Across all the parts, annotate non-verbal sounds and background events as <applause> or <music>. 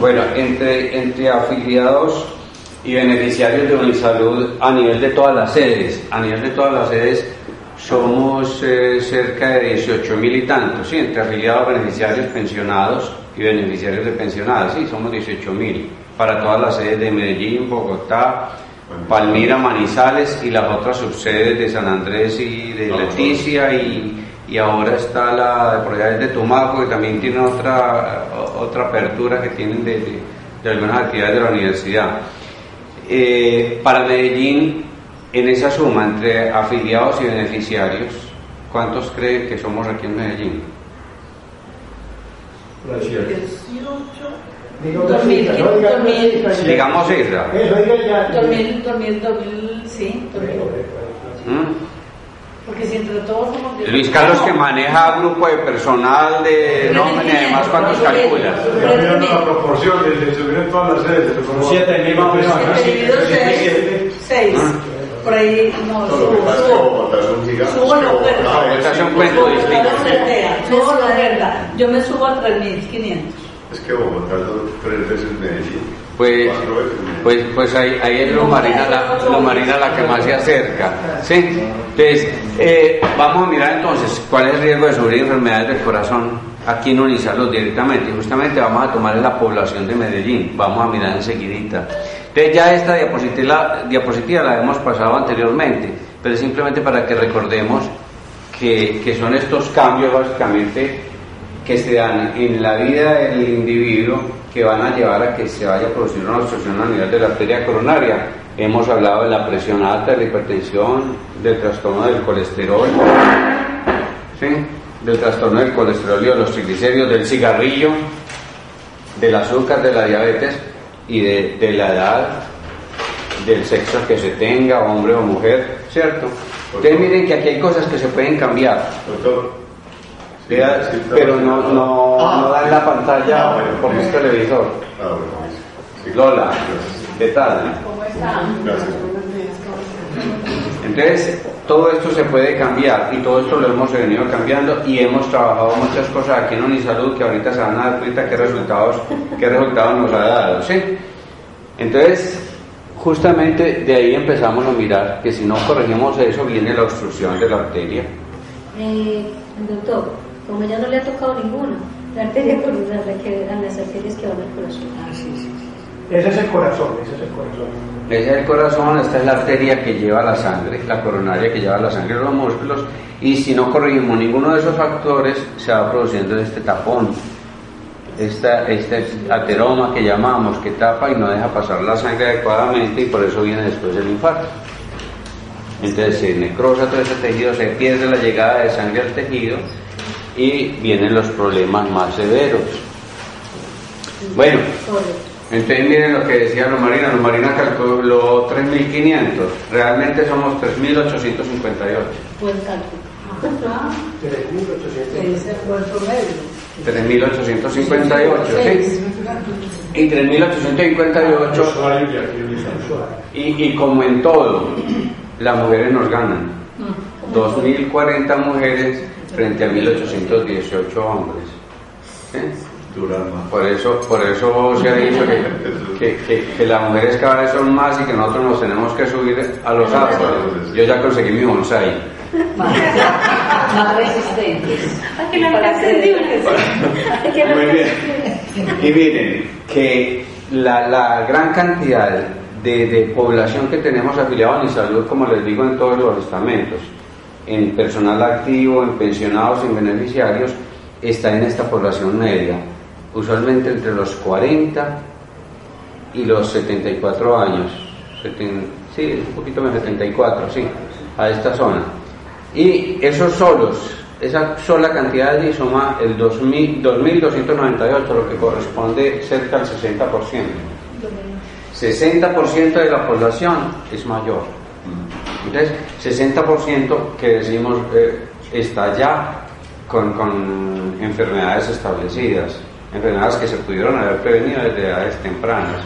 Bueno, entre, entre afiliados y beneficiarios de Unisalud a nivel de todas las sedes, a nivel de todas las sedes somos eh, cerca de 18 mil y tantos, sí, entre afiliados, beneficiarios, pensionados y beneficiarios de pensionadas, sí, somos 18 mil. Para todas las sedes de Medellín, Bogotá, Palmira, Manizales y las otras subsedes de San Andrés y de Leticia y, y ahora está la de Proyectos de Tumaco que también tiene otra, otra apertura que tienen de, de, de algunas actividades de la universidad. Eh, para Medellín, en esa suma entre afiliados y beneficiarios, ¿cuántos creen que somos aquí en Medellín? Diga una cifra. Digamos. 2000, 2000, 2000, sí, 2000. ¿Mm? Porque si entre todos somos... de- Luis Carlos que maneja grupo de personal de nómina y además cuántos calculas. Mirando la proporción subir en todas las sedes. Siete mil más o menos, seis, seis. Por ahí, no, subo, subo. Subo no, pero... Bogotá es un cuento distinto. Subo la verdad. Yo me subo a 3.500. Es que Bogotá es tres veces Medellín. Pues, pues, pues ahí, ahí es lo marina, la, lo marina la que más se acerca. ¿sí? Entonces, eh, vamos a mirar entonces cuál es el riesgo de sufrir enfermedades del corazón aquí en Unisalud directamente. Justamente vamos a tomar la población de Medellín. Vamos a mirar enseguidita. Entonces ya esta diapositiva, diapositiva la hemos pasado anteriormente, pero simplemente para que recordemos que, que son estos cambios básicamente que se dan en la vida del individuo que van a llevar a que se vaya a producir una obstrucción a nivel de la arteria coronaria. Hemos hablado de la presión alta, de la hipertensión, del trastorno del colesterol, ¿sí? del trastorno del colesterol y de los triglicéridos, del cigarrillo, del azúcar, de la diabetes y de, de la edad, del sexo que se tenga, hombre o mujer, ¿cierto? Ustedes miren que aquí hay cosas que se pueden cambiar. Doctor. Sí, sí, pero no, no, no da en la pantalla Ah, bueno. porque es televisor. Ah, bueno. sí. Lola, Gracias. ¿qué tal? ¿Cómo están? Gracias. Entonces, todo esto se puede cambiar y todo esto lo hemos venido cambiando y hemos trabajado muchas cosas aquí en Unisalud que ahorita se van a dar cuenta qué resultados, qué resultados nos ha dado, ¿sí? Entonces, justamente de ahí empezamos a mirar que si no corregimos eso viene la obstrucción de la arteria. Eh, doctor, como ya no le ha tocado ninguna, la arteria coronaria, la que dan las arterias que van al corazón. Ah, sí, sí, sí. Ese es el corazón, ese es el corazón. Ese es el corazón, esta es la arteria que lleva la sangre, la coronaria que lleva la sangre a los músculos, y si no corregimos ninguno de esos factores, se va produciendo este tapón, esta, este ateroma que llamamos, que tapa y no deja pasar la sangre adecuadamente, y por eso viene después el infarto. Entonces se necrosa todo ese tejido, se pierde la llegada de sangre al tejido y vienen los problemas más severos. Bueno, entonces miren lo que decía Luz Marina, Luz Marina calculó 3.500, realmente somos 3.858. Buen cálculo. Ah, 3.800. ese fue el promedio. 3.858, ¿sí? Y 3.858, Usuario y y, y como en todo, las mujeres nos ganan. 2.040 mujeres frente a 1.818 hombres. Durama. Por eso, por eso se ha dicho que, <laughs> que, que- que las mujeres cada vez son más y que nosotros nos tenemos que subir a los árboles. Yo ya conseguí mi bonsai. Más, más resistentes. Muy bien. Y miren, que la, la gran cantidad de, de población que tenemos afiliados en salud, como les digo en todos los estamentos, en personal activo, en pensionados, en beneficiarios, está en esta población media, usualmente entre los 40 y los 74 años, Seten- sí, un poquito más de 74, sí, a esta zona. Y esos solos esa sola cantidad allí suma el 2.298, lo que corresponde cerca al 60%. 60% de la población es mayor. Entonces, 60% que decimos eh, está ya con, enfermedades establecidas, enfermedades que se pudieron haber prevenido desde edades tempranas,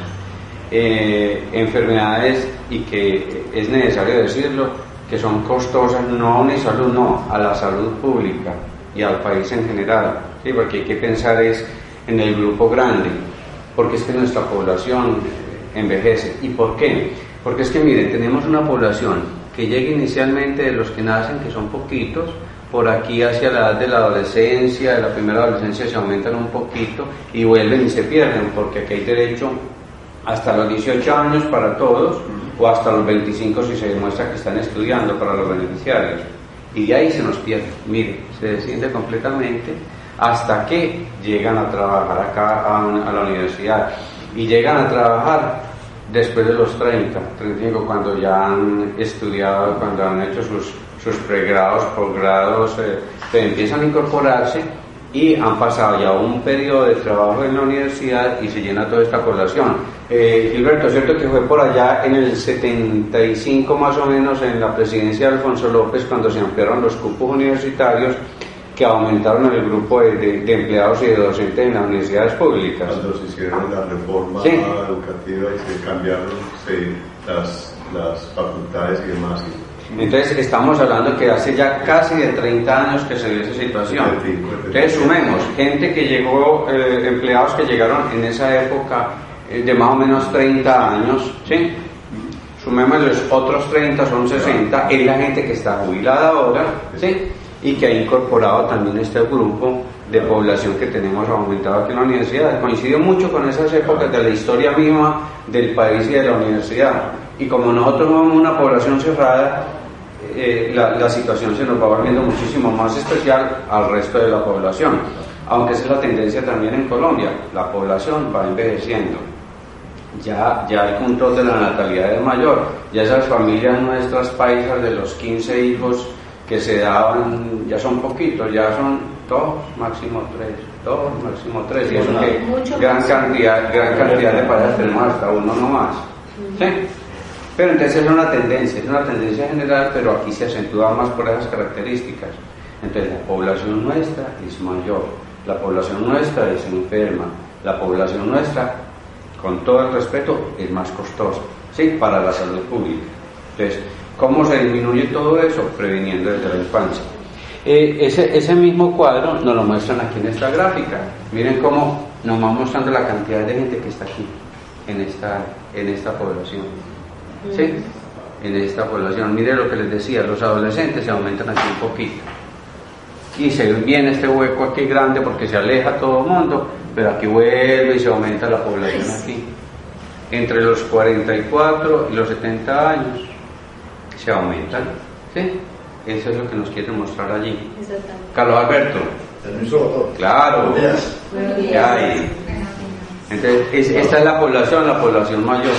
eh, enfermedades y que es necesario decirlo, que son costosas no a una salud, no, a la salud pública y al país en general, ¿sí? porque hay que pensar es en el grupo grande, porque es que nuestra población envejece. ¿Y por qué? Porque es que miren, tenemos una población que llega inicialmente de los que nacen, que son poquitos, por aquí hacia la edad de la adolescencia, de la primera adolescencia se aumentan un poquito y vuelven y se pierden, porque aquí hay derecho hasta los 18 años para todos o hasta los 25 si se demuestra que están estudiando para los beneficiarios. Y de ahí se nos pierde. Mire, se desciende completamente hasta que llegan a trabajar acá a, la universidad. Y llegan a trabajar después de los 30, 35, cuando ya han estudiado, cuando han hecho sus, sus pregrados, posgrados, eh, empiezan a incorporarse y han pasado ya un periodo de trabajo en la universidad y se llena toda esta población. Eh, Gilberto, ¿cierto que fue por allá en el 75 más o menos en la presidencia de Alfonso López cuando se ampliaron los cupos universitarios que aumentaron el grupo de, empleados y de docentes en las universidades públicas? Cuando se hicieron la reforma educativa y se cambiaron las, las facultades y demás. Entonces estamos hablando que hace ya casi de 30 años que se dio esa situación. Entonces sumemos gente que llegó, eh, empleados que llegaron en esa época eh, de más o menos 30 años, ¿sí? Sumemos los otros 30, son 60, es la gente que está jubilada ahora, ¿sí? Y que ha incorporado también este grupo de población que tenemos aumentado aquí en la universidad. Coincide mucho con esas épocas de la historia misma del país y de la universidad. Y como nosotros somos una población cerrada, eh, la, situación se nos va volviendo muchísimo más especial al resto de la población. Aunque esa es la tendencia también en Colombia, la población va envejeciendo. Ya, ya el control de la natalidad es mayor, ya esas familias nuestras paisas de los 15 hijos que se daban, ya son poquitos, ya son dos, máximo tres, dos, máximo tres, y eso que gran cantidad, gran cantidad de parejas tenemos hasta uno no más. ¿Sí? Pero entonces es una tendencia, es una tendencia general, pero aquí se acentúa más por esas características. Entonces la población nuestra es mayor, la población nuestra es enferma, la población nuestra, con todo el respeto, es más costosa, ¿sí? Para la salud pública. Entonces, ¿cómo se disminuye todo eso? Previniendo desde la infancia. Eh, ese, ese mismo cuadro nos lo muestran aquí en esta gráfica. Miren cómo nos va mostrando la cantidad de gente que está aquí, en esta, en esta población. ¿sí? en esta población. Mire lo que les decía, los adolescentes se aumentan aquí un poquito. Y se viene este hueco aquí grande porque se aleja todo el mundo, pero aquí vuelve y se aumenta la población aquí. Entre los 44 y los 70 años se aumentan. ¿sí? Eso es lo que nos quiere mostrar allí. Carlos Alberto. Claro. Ya Entonces, esta es la población, la población mayor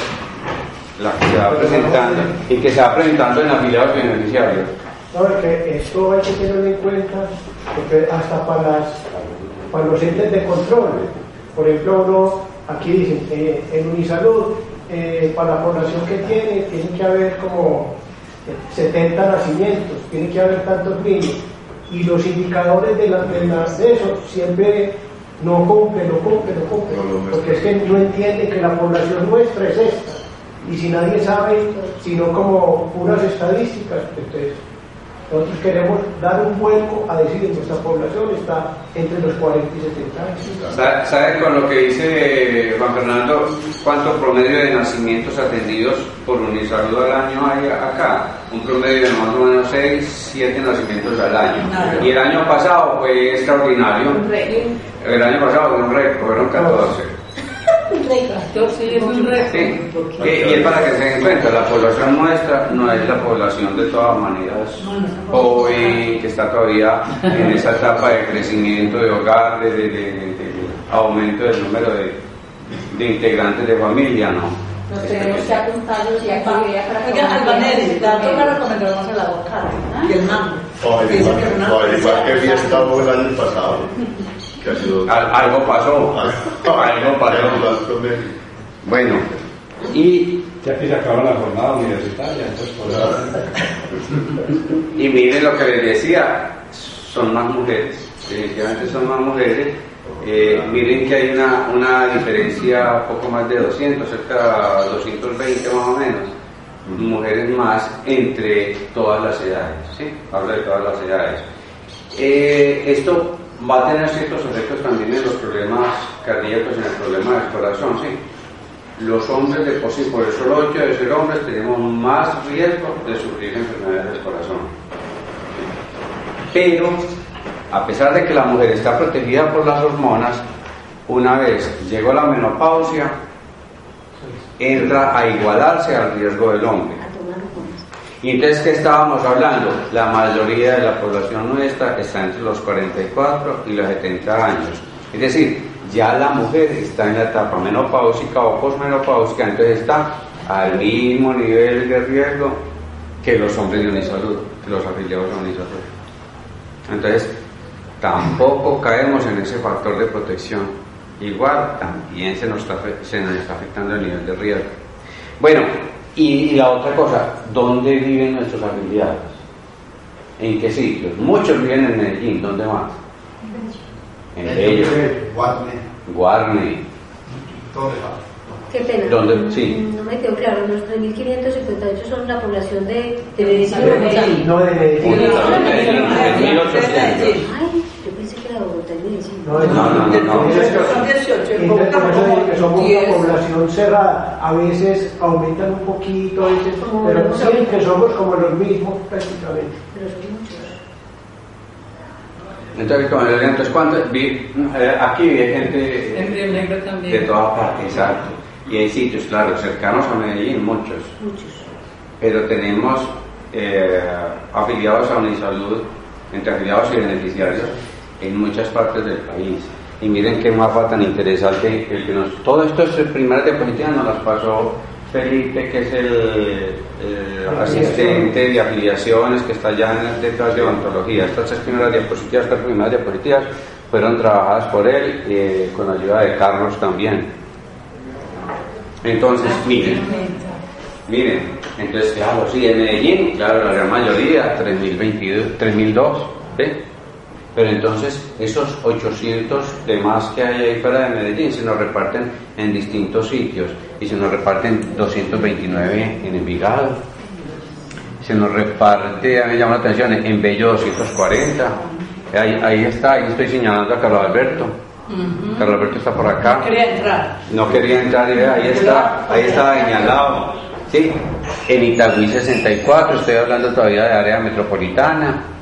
la que se va presentando y que se va presentando en afiliados beneficiarios. No, es que esto hay que tenerlo en cuenta, porque hasta para, para los entes de control, por ejemplo, uno aquí dicen, eh, en Unisalud, eh, para la población que tiene, tiene que haber como 70 nacimientos, tiene que haber tantos niños, y los indicadores de, la, de, eso siempre no cumplen, no cumplen, no cumplen, porque es que no entienden que la población nuestra es esta y si nadie sabe, sino como puras estadísticas, entonces nosotros queremos dar un vuelco a decir que nuestra población está entre los 40 y 70 años. ¿Sabe con lo que dice Juan Fernando cuánto promedio de nacimientos atendidos por Unisalud al año hay acá? Un promedio de más o menos 6, 7 nacimientos al año. Y el año pasado fue extraordinario. El año pasado fue un récord, fueron 14. Y es para que se den cuenta, la población nuestra no es la población de todas maneras joven, que está todavía en esa etapa de crecimiento de hogar, de, aumento del número de, integrantes de familia, ¿no? Nos tenemos que apuntarlos y aquí para que... Oiga, Albanelli, dato para comer a la boca y el mambo. igual que fiesta hubo el año pasado. <laughs> Sido... algo pasó. <laughs> algo pasó. Bueno, y ya que se acabó la jornada universitaria, entonces <laughs> Y miren lo que les decía, son más mujeres, definitivamente son más mujeres. Eh, miren que hay una, una diferencia poco más de 200, cerca de 220 más o menos, mujeres más entre todas las edades, ¿sí? Hablo de todas las edades. Eh, esto va a tener ciertos efectos también en los problemas cardíacos, en el problema del corazón, ¿sí? los hombres de por sí, por el solo hecho de ser hombres, tenemos más riesgo de sufrir enfermedades del corazón. Pero, a pesar de que la mujer está protegida por las hormonas, una vez llegó la menopausia, entra a igualarse al riesgo del hombre. Entonces, ¿qué estábamos hablando? La mayoría de la población nuestra está entre los 44 y los 70 años. Es decir, ya la mujer está en la etapa menopáusica o posmenopáusica, entonces está al mismo nivel de riesgo que los hombres de unisalud, que los afiliados a unisalud. Entonces, tampoco caemos en ese factor de protección. Igual también se nos está, se nos está afectando el nivel de riesgo. Bueno, y, la otra cosa, ¿dónde viven nuestros afiliados? ¿En qué sitios? Muchos viven en Medellín, ¿dónde más? en ellos. Guarne. Guarne. Qué pena. ¿Dónde? Sí. No me quedó claro, los 3.558 son la población de, de Medellín. No, de Medellín. No, de Medellín. De 1800. Ay, yo pensé que era Bogotá No, no, no. no, Son 18. En Bogotá que somos una población cerrada. A veces aumentan un poquito, a veces, pero siempre somos como los mismos prácticamente. Pero son muchos. Entonces, como entonces, ¿cuánto? Vi, eh, aquí vi gente también. de todas partes, exacto. Y hay sitios, claro, cercanos a Medellín, muchos. Muchos. Pero tenemos eh, afiliados a Unisalud, entre afiliados y beneficiarios, en muchas partes del país. Y miren qué mapa tan interesante el que nos... Todo esto es primeras diapositivas, nos las pasó Felipe, que es el, asistente de afiliaciones que está ya detrás de ontología. Estas tres primeras diapositivas, estas primeras diapositivas fueron trabajadas por él eh, con ayuda de Carlos también. Entonces, miren, miren, entonces, claro, sí, en Medellín, claro, la gran mayoría, 3.022, 3.002, ¿ve? Pero entonces esos 800 demás que hay ahí fuera de Medellín se nos reparten en distintos sitios y se nos reparten 229 en Envigado, se nos reparte, a mí me llama la atención, en Bello 240, ahí, ahí está, ahí estoy señalando a Carlos Alberto. Carlos Alberto está por acá. No quería entrar. No quería entrar, y ahí está, ahí está señalado. Sí, en Itagüí 64, estoy hablando todavía de área metropolitana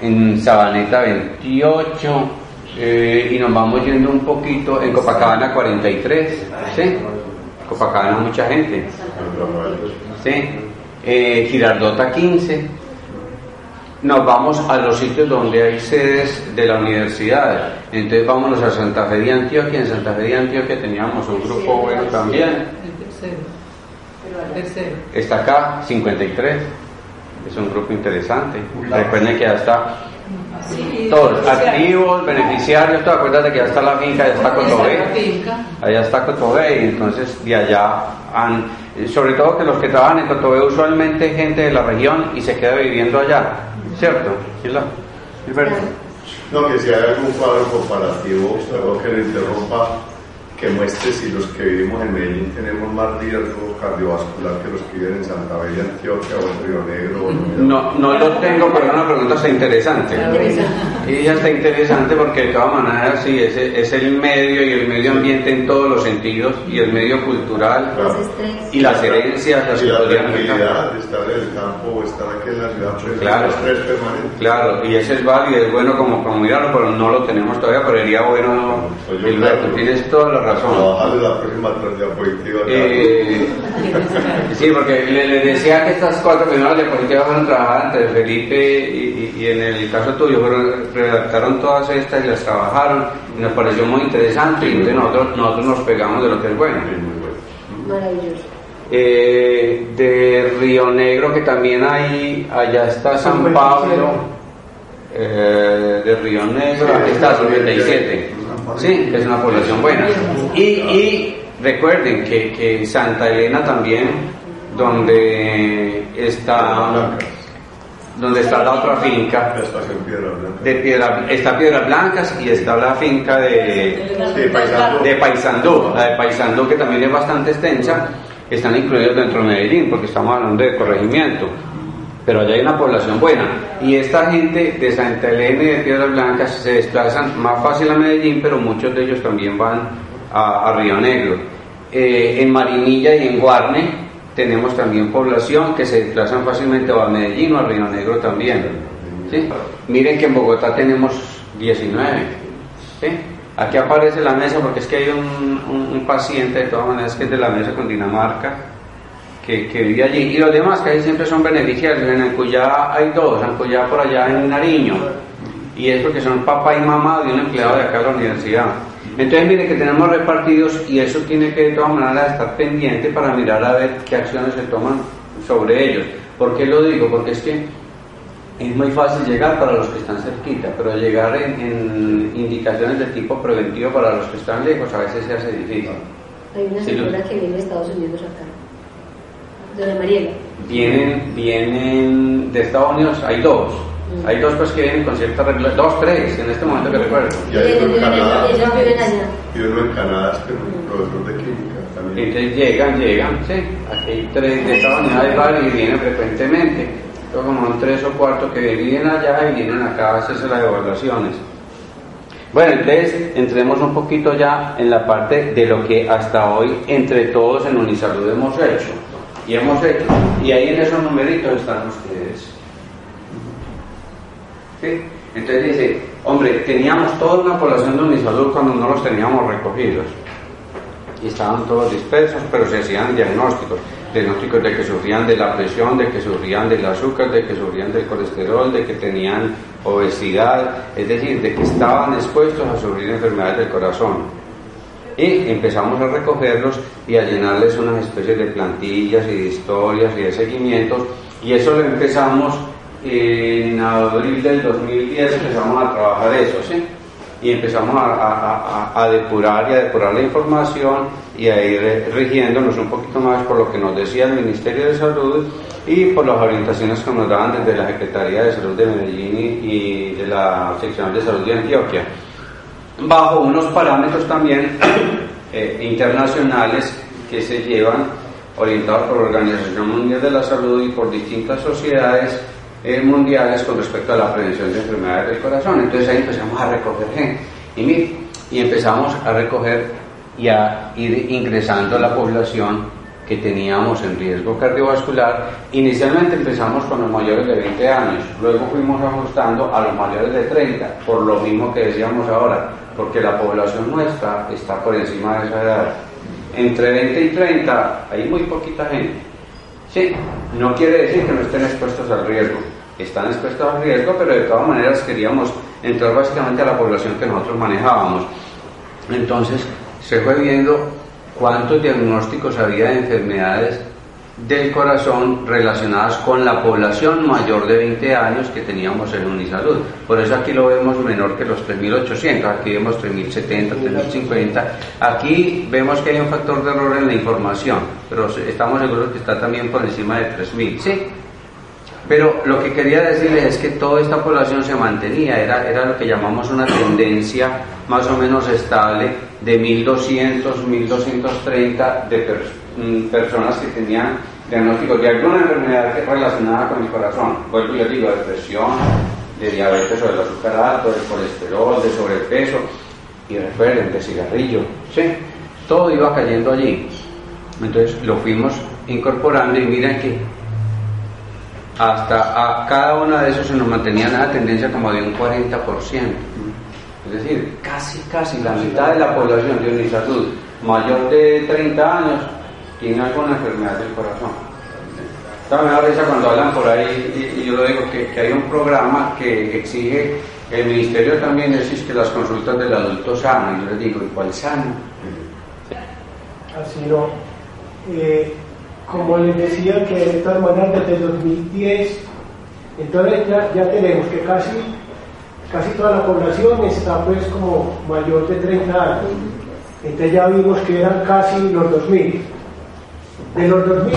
en Sabaneta 28 eh, y nos vamos yendo un poquito en Copacabana 43, ¿sí? Copacabana mucha gente, ¿sí? Eh, Girardota 15. Nos vamos a los sitios donde hay sedes de la universidad. Entonces vámonos a Santa Fe de Antioquia. En Santa Fe de Antioquia teníamos un grupo bueno también. Está acá, 53 es un grupo interesante. Recuerden que ya está todos activos, beneficiarios, ¿te acuerdas de que ya está la finca, ya está Cotobé? Allá está Cotobé y entonces de allá han, sobre todo que los que trabajan en Cotobé usualmente gente de la región y se queda viviendo allá, ¿cierto? No, que si hay algún cuadro comparativo, perdón que le interrumpa, que muestre si los que vivimos en Medellín tenemos más riesgo cardiovascular que los que viven en Santa Fe de Antioquia o en Río Negro. no, no lo tengo, pero una pregunta está interesante. Y ya está interesante porque de todas maneras sí, es, es el medio y el medio ambiente en todos los sentidos y el medio cultural y las herencias, las y la tranquilidad de estar en el campo o estar aquí en la ciudad, pues claro, estrés permanente. Claro, y ese es válido, es bueno como, como mirarlo, pero no lo tenemos todavía, pero sería bueno, Gilberto, tienes toda la razón. la próxima diapositiva. Eh, sí, porque le, decía que estas cuatro primeras diapositivas fueron trabajadas entre Felipe y, y, en el caso tuyo, fueron, redactaron todas estas y las trabajaron y nos pareció muy interesante y entonces nosotros, nosotros nos pegamos de lo que es bueno. Maravilloso. Eh, de Río Negro, que también hay, allá está San Pablo. eh, de Río Negro, aquí está, 97. Sí, es una población buena. Y, y recuerden que, que Santa Elena también, donde está donde está la otra finca de piedra, está Piedras Blancas y está la finca de, de Paisandú, la de Paisandú que también es bastante extensa, están incluidos dentro de Medellín porque estamos hablando de corregimiento, pero allá hay una población buena y esta gente de Santa Elena y de Piedras Blancas se desplazan más fácil a Medellín, pero muchos de ellos también van a, Río Negro. Eh, en Marinilla y en Guarne tenemos también población que se desplazan fácilmente a Medellín o a Río Negro también. Miren que en Bogotá tenemos 19. Aquí aparece la mesa porque es que hay un, paciente de todas maneras que es de la mesa con Dinamarca que, que vive allí. Y los demás que ahí siempre son beneficiarios. En Ancuyá hay dos, Ancuyá por allá en Nariño. Y es porque son papá y mamá de un empleado de acá de la universidad. Entonces mire que tenemos repartidos y eso tiene que de todas maneras estar pendiente para mirar a ver qué acciones se toman sobre ellos. ¿Por qué lo digo? Porque es que es muy fácil llegar para los que están cerquita, pero llegar en, indicaciones de tipo preventivo para los que están lejos a veces se hace difícil. Hay una señora que viene de Estados Unidos acá, doña Mariela. Vienen, vienen de Estados Unidos, hay dos hay dos pues que vienen con cierta regla, dos, tres en este momento que recuerdo. Y hay uno en Canadá. Y uno en Canadá, que profesor de química también. Entonces llegan, llegan, sí. Aquí hay tres de Estados Unidos hay varios y vienen frecuentemente. Entonces como son tres o cuatro que vienen allá y vienen acá a hacerse las evaluaciones. Bueno, entonces entremos un poquito ya en la parte de lo que hasta hoy entre todos en Unisalud hemos hecho. Y hemos hecho. Y ahí en esos numeritos están ustedes. Entonces dice, hombre, teníamos toda una población de Unisalud cuando no los teníamos recogidos. Y estaban todos dispersos, pero se hacían diagnósticos. Diagnósticos de que sufrían de la presión, de que sufrían del azúcar, de que sufrían del colesterol, de que tenían obesidad, es decir, de que estaban expuestos a sufrir enfermedades del corazón. Y empezamos a recogerlos y a llenarles unas especies de plantillas y de historias y de seguimientos. Y eso lo empezamos en abril del 2010 empezamos a trabajar eso, ¿sí? Y empezamos a, depurar y a depurar la información y a ir rigiéndonos un poquito más por lo que nos decía el Ministerio de Salud y por las orientaciones que nos daban desde la Secretaría de Salud de Medellín y, de la Sección de Salud de Antioquia, bajo unos parámetros también <coughs> eh, internacionales que se llevan orientados por la Organización Mundial de la Salud y por distintas sociedades eh, mundiales con respecto a la prevención de enfermedades del corazón. Entonces ahí empezamos a recoger gente. Y, y empezamos a recoger y a ir ingresando a la población que teníamos en riesgo cardiovascular. Inicialmente empezamos con los mayores de 20 años, luego fuimos ajustando a los mayores de 30, por lo mismo que decíamos ahora, porque la población nuestra está por encima de esa edad. Entre 20 y 30 hay muy poquita gente. Sí, no quiere decir que no estén expuestos al riesgo. Están expuestos al riesgo, pero de todas maneras queríamos entrar básicamente a la población que nosotros manejábamos. Entonces se fue viendo cuántos diagnósticos había de enfermedades del corazón relacionadas con la población mayor de 20 años que teníamos en Unisalud. Por eso aquí lo vemos menor que los 3.800, aquí vemos 3.070, 3.050. Aquí vemos que hay un factor de error en la información, pero estamos seguros que está también por encima de 3.000. Sí, pero lo que quería decirles es que toda esta población se mantenía, era, era lo que llamamos una tendencia más o menos estable de 1.200, 1.230 de mm, personas que tenían diagnósticos de alguna enfermedad relacionada con el corazón. Vuelvo y digo, de presión, de diabetes o del azúcar alto, de colesterol, de sobrepeso y recuerden, de cigarrillo. ¿sí? Todo iba cayendo allí. Entonces lo fuimos incorporando y miren que hasta a cada una de esos se nos mantenía una tendencia como de un 40%. Es decir, casi, casi la mitad de la población de Unisalud mayor de 30 años tiene alguna enfermedad del corazón. También me da cuando hablan por ahí, y, yo lo digo, que, hay un programa que exige, el ministerio también existe las consultas del adulto sano, y yo les digo, ¿y cuál sano? Así no. Eh, como les decía, que de todas maneras desde 2010, entonces ya, tenemos que casi casi toda la población está pues como mayor de 30 años. Entonces ya vimos que eran casi los 2000. De los 2000,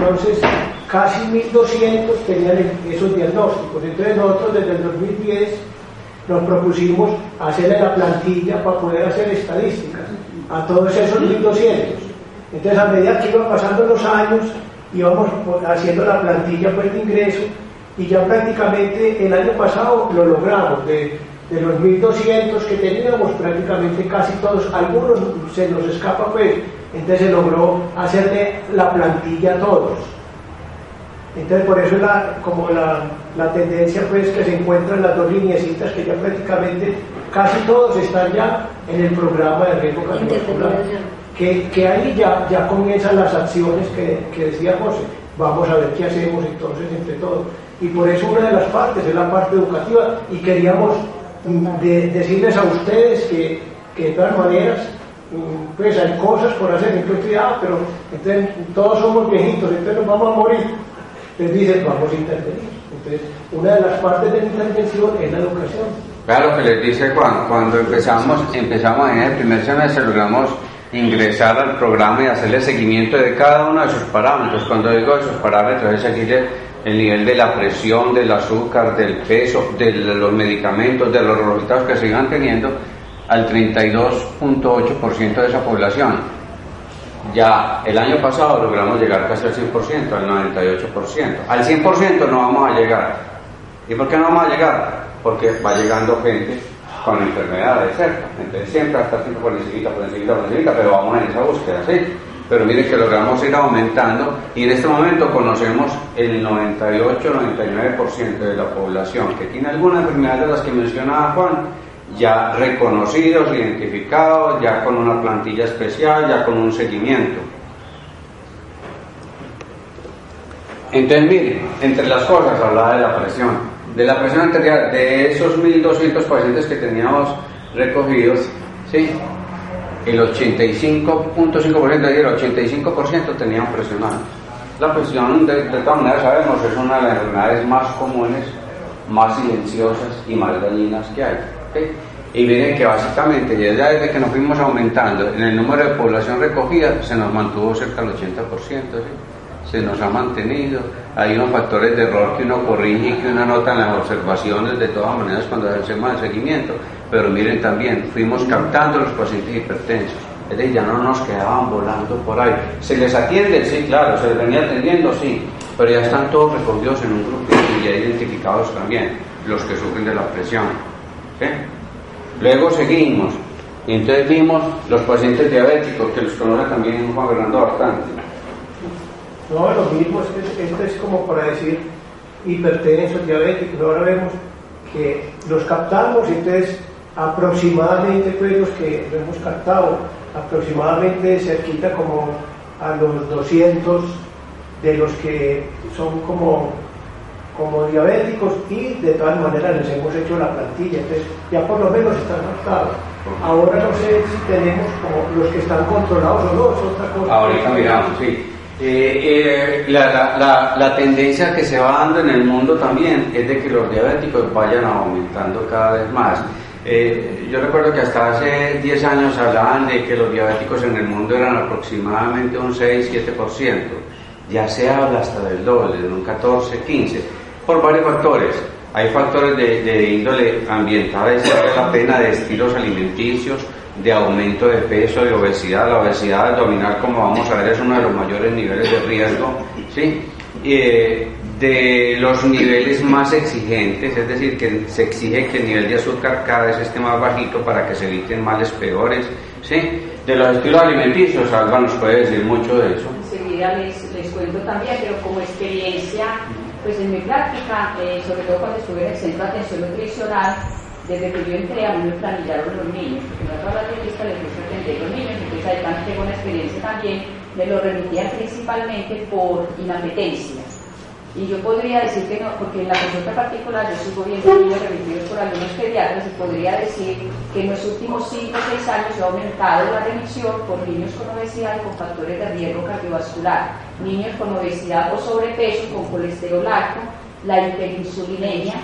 entonces casi 1200 tenían esos diagnósticos. Entonces nosotros desde el 2010 nos propusimos hacerle la plantilla para poder hacer estadísticas a todos esos 1200. Entonces a medida que iban pasando los años, íbamos haciendo la plantilla pues, de ingreso y ya prácticamente el año pasado lo logramos. De, de los 1.200 que teníamos, prácticamente casi todos, algunos se nos escapa pues, entonces se logró hacerle la plantilla a todos. Entonces por eso la, como la, la, tendencia pues que se encuentran las dos lineecitas que ya prácticamente casi todos están ya en el programa de riesgo. Que, que, ahí ya, ya comienzan las acciones que, que decía José. Vamos a ver qué hacemos entonces entre todos. Y por eso una de las partes es la parte educativa y queríamos de decirles a ustedes que, que, de todas maneras mm, pues hay cosas por hacer, entonces, ah, pero entonces, todos somos viejitos, entonces nos vamos a morir. Entonces dicen, vamos a intervenir. Entonces, una de las partes de la intervención es la educación. Claro que les dice Juan, cuando empezamos, empezamos en el primer semestre, logramos ingresar al programa y hacerle seguimiento de cada uno de sus parámetros. Cuando digo esos parámetros es seguirle el nivel de la presión, del azúcar, del peso, de los medicamentos, de los resultados que sigan teniendo al 32.8% de esa población. Ya el año pasado logramos llegar casi al 100%, al 98%. Al 100% no vamos a llegar. ¿Y por qué no vamos a llegar? Porque va llegando gente con enfermedades, ¿cierto? Entonces siempre hasta por encima, por encima, por encima, pero vamos en esa búsqueda, ¿sí? pero mire que logramos ir aumentando y en este momento conocemos el 98-99% de la población que tiene alguna enfermedad de las que mencionaba Juan, ya reconocidos, identificados, ya con una plantilla especial, ya con un seguimiento. Entonces, mire, entre las cosas hablaba de la presión. De la presión arterial, de esos 1.200 pacientes que teníamos recogidos, ¿sí? el 85.5%, el 85% tenían presión alta. La presión, de, todas maneras sabemos, es una de las enfermedades más comunes, más silenciosas y más dañinas que hay. Y miren que básicamente desde que nos fuimos aumentando en el número de población recogida, se nos mantuvo cerca del 80%, se nos ha mantenido. Hay unos factores de error que uno corrige y que uno nota en las observaciones de todas maneras cuando hacemos el seguimiento pero miren también, fuimos captando los pacientes hipertensos. Es decir, ya no nos quedaban volando por ahí. ¿Se les atiende? Sí, claro. ¿Se les venía atendiendo? Sí. Pero ya están todos recogidos en un grupo y ya identificados también los que sufren de la presión. Luego seguimos. Y entonces vimos los pacientes diabéticos, que los conoce también Juan Fernando bastante. No, lo mismo, esto es como para decir hipertensos, diabéticos. Ahora vemos que los captamos y entonces aproximadamente pues los que hemos captado, aproximadamente cerquita como a los 200 de los que son como, como diabéticos y de todas maneras les hemos hecho la plantilla, entonces ya por lo menos están captados. Ahora no sé si tenemos como los que están controlados o no, es otra cosa. Ahorita miramos, sí. Eh, eh, la, la, la, tendencia que se va dando en el mundo también es de que los diabéticos vayan aumentando cada vez más. Eh, yo recuerdo que hasta hace 10 años hablaban de que los diabéticos en el mundo eran aproximadamente un 6-7%. Ya se habla hasta del doble, de un 14-15%, por varios factores. Hay factores de, de índole ambiental, es la pena de estilos alimenticios, de aumento de peso, de obesidad. La obesidad abdominal, como vamos a ver, es uno de los mayores niveles de riesgo. ¿sí? Eh, de los niveles más exigentes, es decir, que se exige que el nivel de azúcar cada vez esté más bajito para que se eviten males peores, ¿sí? De los estilos alimenticios, Alba nos puede decir mucho de eso. Enseguida les, les cuento también, pero como experiencia, pues en mi práctica, eh, sobre todo cuando estuve en el Centro de Atención Nutricional, desde que yo entré a mí me planillaron los niños, porque no todas las dietistas les gusta atender los niños, entonces además tengo una experiencia también, me lo remitían principalmente por inapetencia y yo podría decir que no, porque en la consulta particular yo sigo viendo niños remitidos por algunos pediatras y podría decir que en los últimos 5 o 6 años ha aumentado la remisión por niños con obesidad y con factores de riesgo cardiovascular, niños con obesidad o sobrepeso, con colesterol alto, la hiperinsulinemia,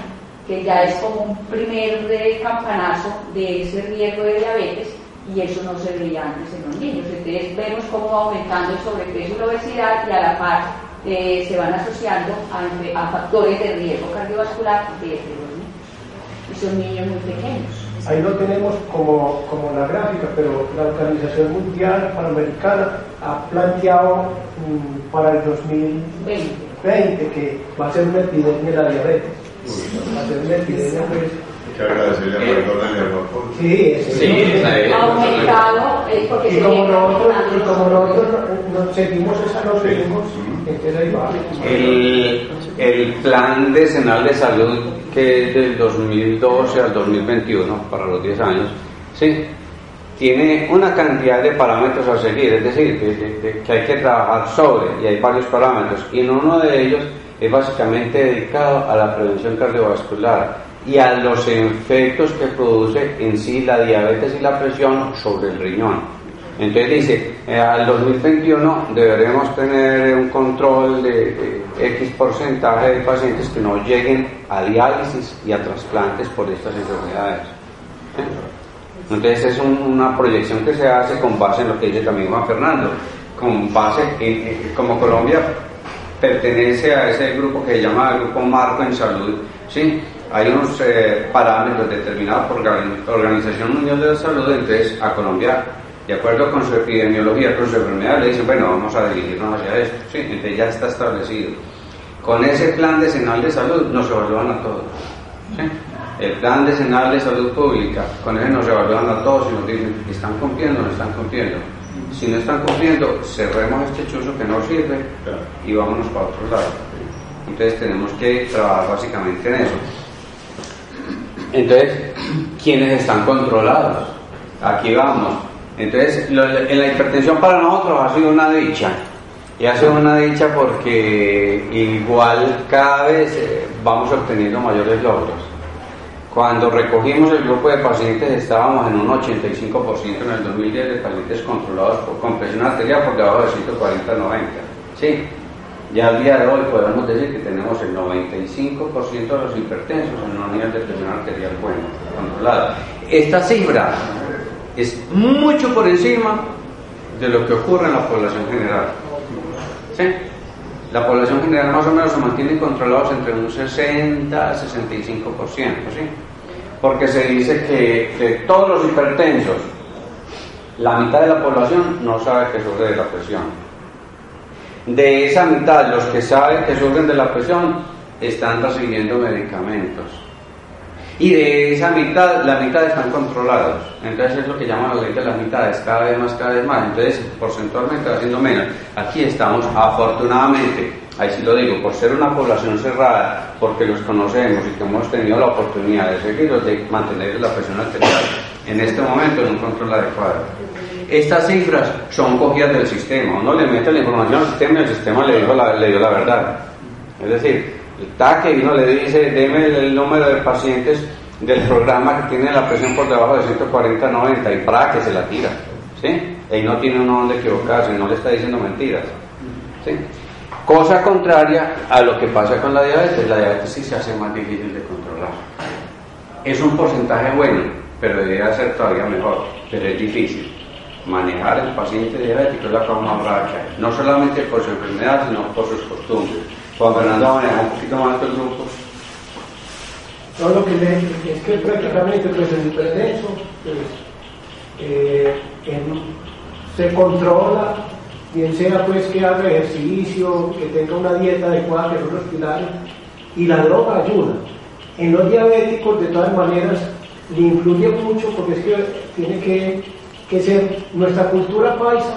que ya es como un primer de campanazo de ese riesgo de diabetes y eso no se veía antes en los niños. Entonces vemos cómo va aumentando el sobrepeso y la obesidad y a la par eh, se van asociando a, a, factores de riesgo cardiovascular desde los niños. Y son niños muy pequeños. Ahí lo tenemos como, como la gráfica, pero la Organización Mundial Panamericana ha planteado um, para el 2020 que va a ser una epidemia la diabetes. Una epidemia pues, que agradecerle a Maradona Sí, sí, ha aumentado eh, porque y como nosotros, y como nosotros nos seguimos esa los ritmos, entonces ahí va. El, el plan decenal de salud que es del 2012 al 2021, para los 10 años, sí, tiene una cantidad de parámetros a seguir, es decir, que, que hay que trabajar sobre, y hay varios parámetros, y en uno de ellos es básicamente dedicado a la prevención cardiovascular y a los efectos que produce en sí la diabetes y la presión sobre el riñón. Entonces dice, eh, al 2021 deberemos tener un control de, X porcentaje de pacientes que no lleguen a diálisis y a trasplantes por estas enfermedades. ¿Eh? Entonces es una proyección que se hace con base en lo que dice también Juan Fernando, con base en, como Colombia pertenece a ese grupo que se llama Grupo Marco en Salud, ¿sí? hay unos eh, parámetros determinados por la Organización Mundial de la Salud, entonces a Colombia, de acuerdo con su epidemiología, con su enfermedad, le dicen, bueno, vamos a dirigirnos hacia esto, sí, entonces ya está establecido. Con ese plan decenal de salud nos evalúan a todos. El plan decenal de salud pública, con ese nos evalúan a todos y nos dicen, ¿están cumpliendo o no están cumpliendo? Si no están cumpliendo, cerremos este chuzo que no sirve y vámonos para otro lado. Entonces tenemos que trabajar básicamente en eso. Entonces, ¿quiénes están controlados? Aquí vamos. Entonces, en la hipertensión para nosotros ha sido una dicha. Y ha sido una dicha porque igual cada vez eh, vamos obteniendo mayores logros. Cuando recogimos el grupo de pacientes estábamos en un 85% en el 2010 de pacientes controlados por compresión arterial por debajo de 140-90. ¿Sí? Ya al día de hoy podemos decir que tenemos el 95% de los hipertensos en un nivel de presión arterial bueno, controlada. Esta cifra es mucho por encima de lo que ocurre en la población general. ¿Sí? La población general más o menos se mantiene controlados entre un 60 a 65%, ¿sí? Porque se dice que de todos los hipertensos, la mitad de la población no sabe que sufre de la presión de esa mitad, los que saben que sufren de la presión están recibiendo medicamentos. Y de esa mitad, la mitad están controlados. Entonces es lo que llaman los las mitades, cada vez más, cada vez más. Entonces, porcentualmente va siendo menos. Aquí estamos, afortunadamente, ahí sí lo digo, por ser una población cerrada, porque los conocemos y que hemos tenido la oportunidad de seguirlos, de mantener la presión arterial en este momento en un control adecuado. Estas cifras son cogidas del sistema. Uno le mete la información al sistema y el sistema le, la, le dio la verdad. Es decir, el TAC y uno le dice, deme el número de pacientes del programa que tiene la presión por debajo de 140-90 y para que se la tira. ¿sí? Y no tiene uno donde equivocarse, no le está diciendo mentiras. ¿sí? Cosa contraria a lo que pasa con la diabetes. La diabetes sí se hace más difícil de controlar. Es un porcentaje bueno, pero debería ser todavía mejor, pero es difícil manejar el paciente diabético la forma más no solamente por su enfermedad, sino por sus costumbres. Juan Fernando maneja un poquito más estos grupos. No, lo que le, es que prácticamente pues, el hipertenso pues, eh, se controla, bien sea pues que haga ejercicio, que tenga una dieta adecuada, que son los pilares, y la droga ayuda. En los diabéticos, de todas maneras, le influye mucho porque es que tiene que que ser, nuestra cultura paisa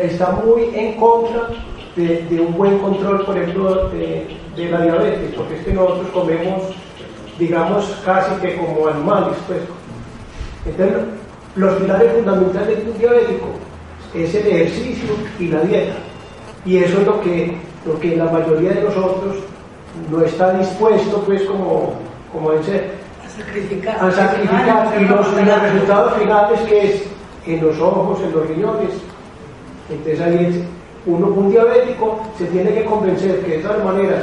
está muy en contra de, un buen control, por ejemplo, de, la diabetes, porque es que nosotros comemos, digamos, casi que como animales, pues. Entonces, los pilares fundamentales de un diabético es el ejercicio y la dieta. Y eso es lo que, lo que la mayoría de nosotros no está dispuesto, pues, como, como a ser sacrificar. a sacrificar y los, resultados finales que es en los ojos, en los riñones. Entonces ahí uno, un diabético se tiene que convencer que de todas maneras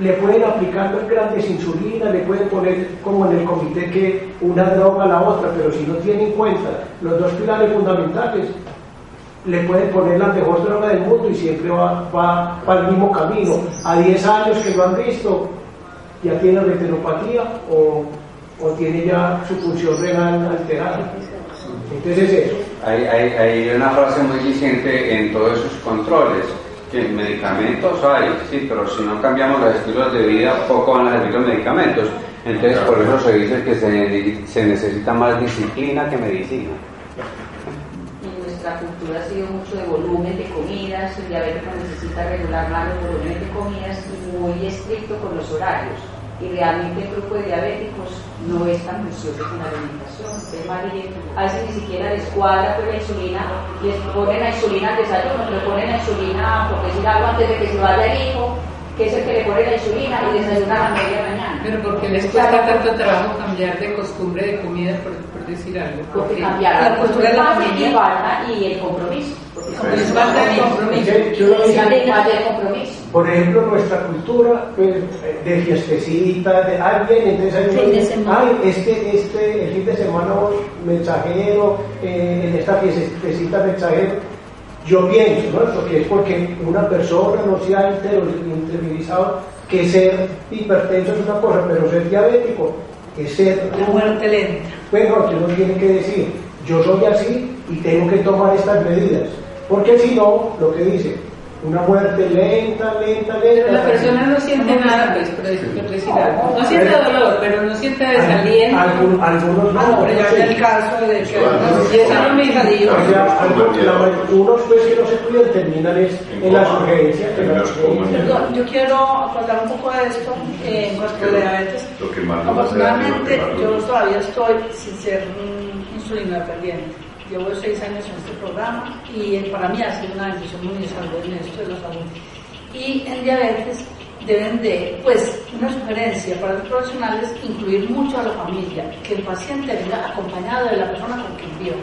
le pueden aplicar grandes insulinas, le pueden poner como en el comité que una droga a la otra, pero si no tienen en cuenta los dos pilares fundamentales, le pueden poner la mejor droga del mundo y siempre va, va, el mismo camino. A 10 años que lo han visto, ya tiene retinopatía o tiene ya su función renal alterada. Entonces eso. Hay, hay, hay una frase muy vigente en todos esos controles que medicamentos hay, sí, pero si no cambiamos los estilos de vida, poco van a servir los medicamentos. Entonces, por eso se dice que se, se necesita más disciplina que medicina. Y nuestra cultura ha sido mucho de volumen de comidas, el diabético necesita regular más los volúmenes de comidas y muy estricto con los horarios y realmente el grupo de diabéticos no es tan juicioso con la alimentación. a veces ni siquiera les cuadra pues, la insulina, les ponen la insulina al desayuno, le ponen la insulina, por decir algo, antes de que se vaya el hijo, que es el que le pone la insulina y desayuna a la media mañana. Pero porque les cuesta tanto trabajo cambiar de costumbre de comida, por, por decir algo. Porque, cambiar la, costumbre de la familia y el compromiso. Les falta el compromiso. compromiso. Por ejemplo, nuestra cultura pues, de fiestecita, de alguien, entonces hay ay, este, este, el fin de semana mensajero, eh, en esta fiestecita mensajero, yo pienso, ¿no? que es porque una persona no se ha interiorizado que ser hipertenso es una cosa, pero ser diabético es ser... La muerte lenta. Bueno, que uno tiene que decir, yo soy así y tengo que tomar estas medidas, porque si no, lo que dice, una muerte lenta, lenta, lenta. Pero la persona no siente nada, pues, por decir algo. No siente dolor, pero no siente desaliento. Algunos no. Ah, pero ya en el caso de que no algunos pues que no se cuidan terminan es en las urgencias. Perdón, yo quiero contar un poco de esto eh, en cuanto a diabetes. Afortunadamente, yo todavía estoy sin ser insulina dependiente Llevo seis años en este programa y para mí ha sido una decisión muy en esto de la salud. Y en diabetes deben de, pues, una sugerencia para los profesionales, incluir mucho a la familia, que el paciente venga acompañado de la persona con quien vive.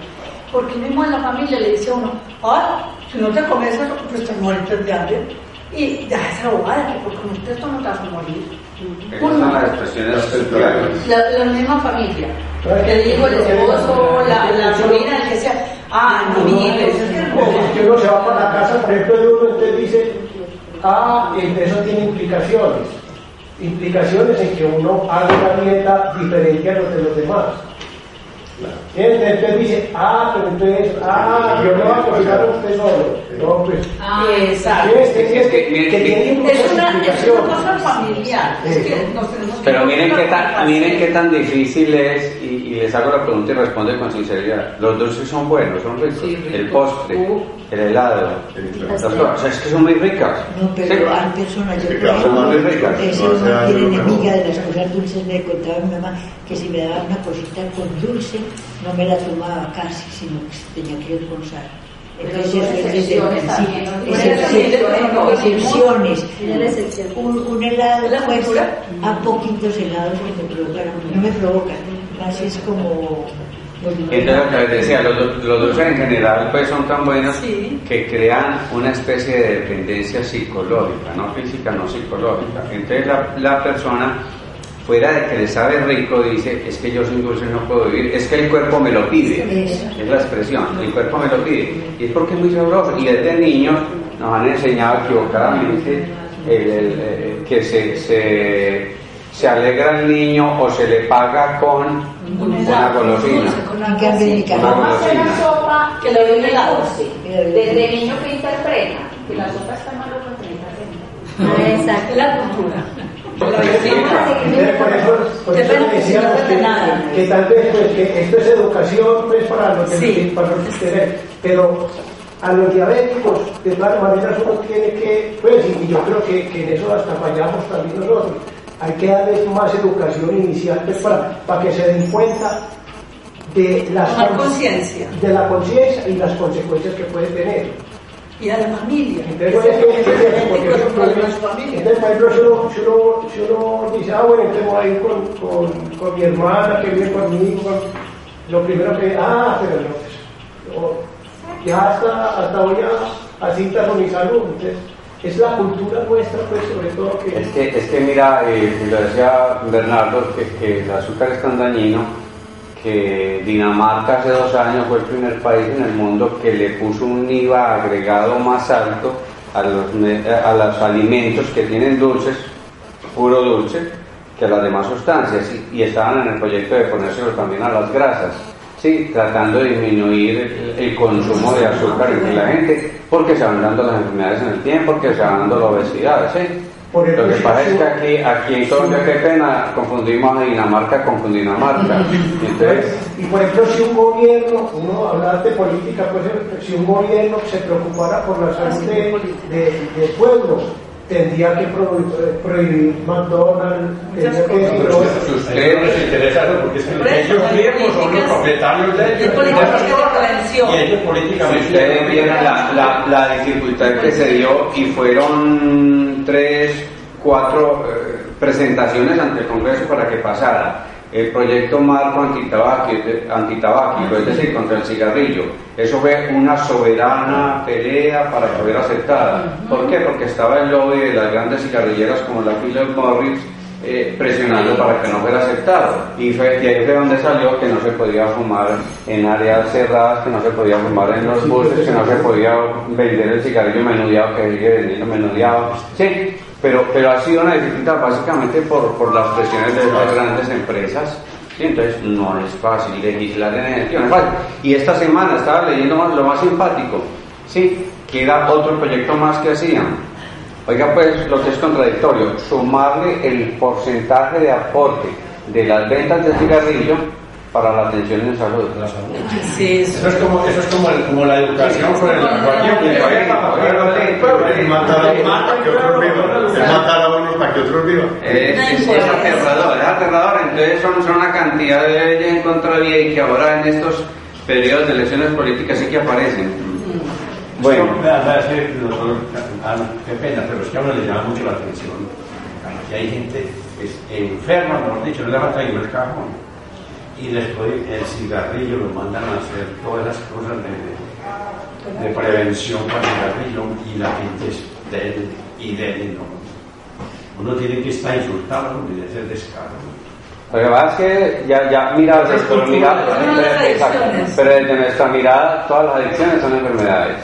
Porque mismo en la familia le dice a uno, ah, si no te comes eso, pues te mueres de hambre. Y ya esa bobada, porque con usted esto no te vas a morir. Son las expresiones La, la misma familia. Que dijo el esposo, la, la sobrina, el que sea. Ah, no, es que uno se va para la casa, por ejemplo, de uno, entonces dice, ah, eso tiene implicaciones. Implicaciones en que uno haga una dieta diferente a los de los demás. Entonces dice, ah, pero entonces, ah, yo no voy a cocinar a usted solo. No, pues. Ah, exacto. Es, es, es que, que, tiene es una, es una cosa familiar. Es que nos tenemos que pero miren qué, tan, miren qué tan difícil es, y, les hago la pregunta y responde con sinceridad. Los dulces son buenos, son ricos. Sí, el postre, uh, el helado, las cosas, es que son muy ricas. No, pero sí. hay personas, yo creo son muy ricas. Es una enemiga de las cosas dulces, me contaba mi mamá que si me daba una cosita con dulce, no me la tomaba casi, sino que tenía que expulsar. Entonces, excepciones excepciones. Un, un helado pues, a poquitos helados que me provocan, no me provocan, así es como entonces, lo que les decía, los, los dulces en general pues son tan buenos que crean una especie de dependencia psicológica, no física, no psicológica. Entonces la, la persona fuera de que le sabe rico, dice, es que yo sin dulce no puedo vivir, es que el cuerpo me lo pide, es la expresión, el cuerpo me lo pide, y es porque es muy sabroso, y desde niños nos han enseñado equivocadamente que se, se, se, alegra el niño o se le paga con una golosina. Una golosina. sopa que le doy helado, desde niño que interpreta que la sopa está malo porque Exacto, la cultura. Por eso, por eso decíamos que, que, tal vez pues, que esto es educación pues, para los que para los que pero a los diabéticos de todas maneras uno tiene que, pues, y yo creo que, que en eso hasta fallamos también nosotros, hay que darles más educación inicial pues, para, para que se den cuenta de, las de la conciencia y las consecuencias que puede tener y a la familia. Entonces, entonces por ejemplo, si uno, si, uno, dice, ah, bueno, entonces voy a ir con, con, con mi hermana que vive conmigo, con... lo primero que, ah, pero no, pues, ya hasta, hasta voy a, a cita con mi salud. Entonces, es la cultura nuestra, pues, sobre todo que... Es que, es que mira, eh, lo decía Bernardo, que, el azúcar es tan dañino que Dinamarca hace dos años fue el primer país en el mundo que le puso un IVA agregado más alto a los, a los alimentos que tienen dulces, puro dulce, que a las demás sustancias, y, y estaban en el proyecto de ponérselo también a las grasas. Sí, tratando de disminuir el, consumo de azúcar entre la gente, porque se van dando las enfermedades en el tiempo, porque se van dando la obesidad, ¿sí? Lo que pasa es que aquí, aquí en Colombia, qué pena, confundimos a Dinamarca con Cundinamarca. <laughs> Entonces, y por ejemplo, si un gobierno, uno hablar de política, pues, si un gobierno se preocupara por la salud de, de, pueblo, tendría que prohibir, McDonald's, tendría que decir... Si usted no se interesa porque es que ellos mismos son los propietarios de ellos. Y ellos políticamente... Si ustedes vieron la, la, la dificultad que se dio y fueron tres, cuatro eh, presentaciones ante el Congreso para que pasara el proyecto marco antitabáquico, es decir, contra el cigarrillo. Eso fue una soberana pelea para que fuera aceptada. ¿Por qué? Porque estaba el lobby de las grandes cigarrilleras como la Philip Morris eh, presionando para que no fuera aceptado. Y, fue, y ahí fue donde salió que no se podía fumar en áreas cerradas, que no se podía fumar en los buses, que no se podía vender el cigarrillo menudeado que sigue vendiendo menudeado. Sí, pero, pero ha sido una dificultad básicamente por, por las presiones de las grandes empresas. ¿sí? Entonces no es fácil legislar en energía, no es fácil. Y esta semana estaba leyendo lo más simpático, ¿sí? que era otro proyecto más que hacían. Oiga, pues lo que es contradictorio, sumarle el porcentaje de aporte de las ventas de cigarrillo para la atención en salud. Sí, eso es como, eso es como, el, como la educación con el matar a unos para que otros vivan. Es aterrador, es aterrador. Entonces son, son una cantidad de leyes en contra de y que ahora en estos periodos de elecciones políticas sí que aparecen. Bueno, qué pena, pero es que a uno le llama mucho la atención. Aquí hay gente enferma, mejor dicho, no le va a traer el cajón y después el cigarrillo lo mandan a hacer todas las cosas de, de prevención para el cigarrillo y la gente es débil y débil. ¿no? Uno tiene que estar insultado y de ser descaro. Lo que pasa es que ya, ya mira, desde, mira, pero desde nuestra mirada todas las adicciones son enfermedades.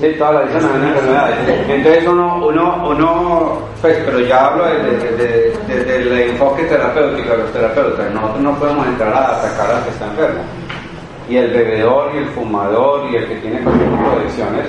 Sí, todas las adicciones son enfermedades. Entonces uno, uno, uno pues, pero ya hablo desde, desde el enfoque terapéutico de los terapeutas. Nosotros no podemos entrar a atacar al que está enfermo y el bebedor y el fumador y el que tiene cualquier tipo de adicciones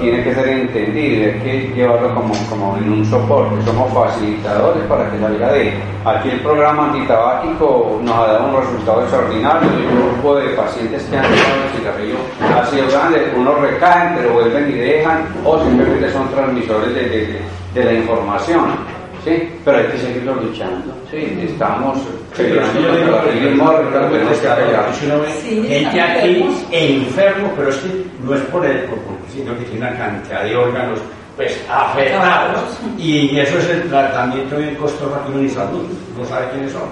tiene que ser entendido y hay que llevarlo como, como en un soporte. Somos facilitadores para que salga de Aquí el programa antitabáquico nos ha dado un resultado extraordinario. El grupo de pacientes que han dejado el cigarrillo ha sido grande. Unos recaen, pero vuelven y dejan, o simplemente son transmisores de, de la información. Sí, pero hay que seguirlo luchando. Sí, estamos peleando Gente aquí enfermo, pero es que no es por él, sino que tiene una cantidad de órganos pues afectados. Y eso es el tratamiento y el costo rápido y salud, no sabe quiénes son.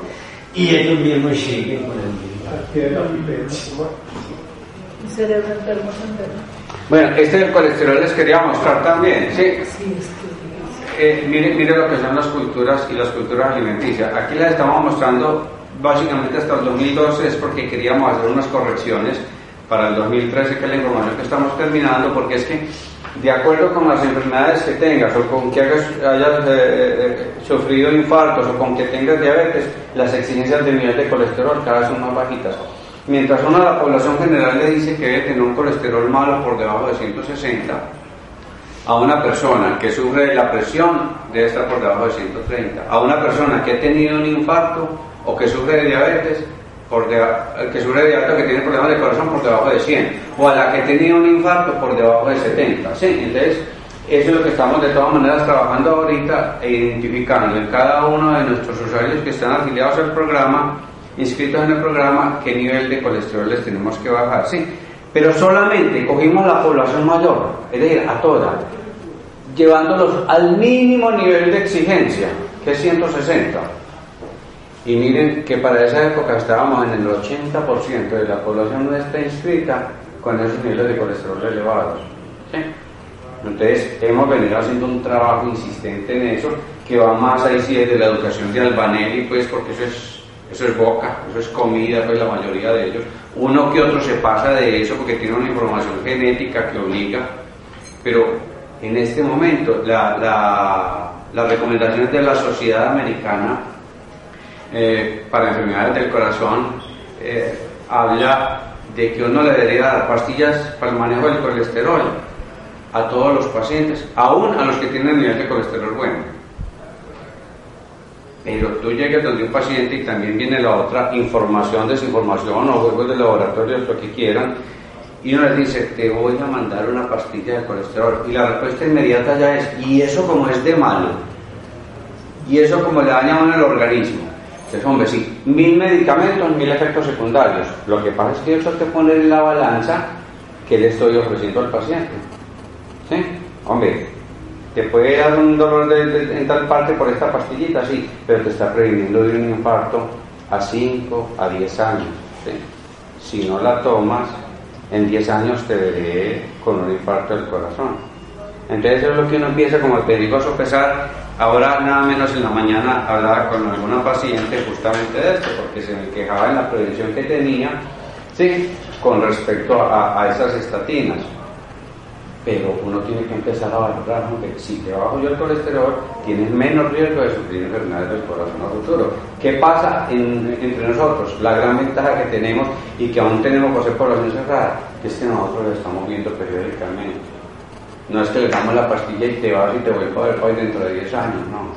Y ellos mismos siguen con el cerebro enfermo, Bueno, este del colesterol les quería mostrar también, ¿sí? Sí, eh, mire, mire lo que son las culturas y las culturas alimenticias. Aquí les estamos mostrando básicamente hasta el 2012 es porque queríamos hacer unas correcciones para el 2013, que es la información que estamos terminando, porque es que de acuerdo con las enfermedades que tengas o con que hayas, hayas eh, eh, sufrido infartos o con que tengas diabetes, las exigencias de nivel de colesterol cada vez son más bajitas. Mientras una la población general le dice que debe tener un colesterol malo por debajo de 160, a una persona que sufre de la presión debe estar por debajo de 130. A una persona que ha tenido un infarto o que sufre de diabetes, por que sufre de diabetes que tiene problemas de corazón por debajo de 100. O a la que ha tenido un infarto por debajo de 70. ¿sí? Entonces, eso es lo que estamos de todas maneras trabajando ahorita e identificando en cada uno de nuestros usuarios que están afiliados al programa, inscritos en el programa, qué nivel de colesterol les tenemos que bajar. ¿sí? Pero solamente cogimos la población mayor, es decir, a toda, llevándolos al mínimo nivel de exigencia, que es 160. Y miren que para esa época estábamos en el 80% de la población no está inscrita con esos niveles de colesterol elevados. Entonces hemos venido haciendo un trabajo insistente en eso, que va más ahí sí de la educación de Albanelli, pues porque eso es, eso es boca, eso es comida, pues la mayoría de ellos. Uno que otro se pasa de eso porque tiene una información genética que obliga, pero en este momento la, la, las recomendaciones de la Sociedad Americana eh, para enfermedades del corazón eh, habla de que uno le debería dar pastillas para el manejo del colesterol a todos los pacientes, aún a los que tienen nivel de colesterol bueno. Pero tú llegas donde un paciente y también viene la otra información, desinformación o juegos de laboratorio, lo que quieran, y uno les dice, te voy a mandar una pastilla de colesterol. Y la respuesta inmediata ya es, ¿y eso como es de malo? ¿Y eso como le daña a el organismo? Entonces, hombre, sí, mil medicamentos, mil efectos secundarios. Lo que pasa es que eso te pone en la balanza que le estoy ofreciendo al paciente. ¿Sí? Hombre, te puede dar un dolor de, en tal parte por esta pastillita, sí, pero te está previniendo de un infarto a 5, a 10 años. Si no la tomas, en 10 años te veré con un infarto del corazón. Entonces eso es lo que uno empieza como te digo a sopesar. Ahora nada menos en la mañana hablaba con alguna paciente justamente de esto, porque se me quejaba en la prevención que tenía, sí, con respecto a esas estatinas pero uno tiene que empezar a valorar, que si te bajo yo el colesterol, tienes menos riesgo de sufrir enfermedades del corazón a futuro. ¿Qué pasa entre nosotros? La gran ventaja que tenemos y que aún tenemos ser población cerrada, es que nosotros lo estamos viendo periódicamente. No es que le damos la pastilla y te vas y te vuelvo a ver hoy dentro de 10 años, no.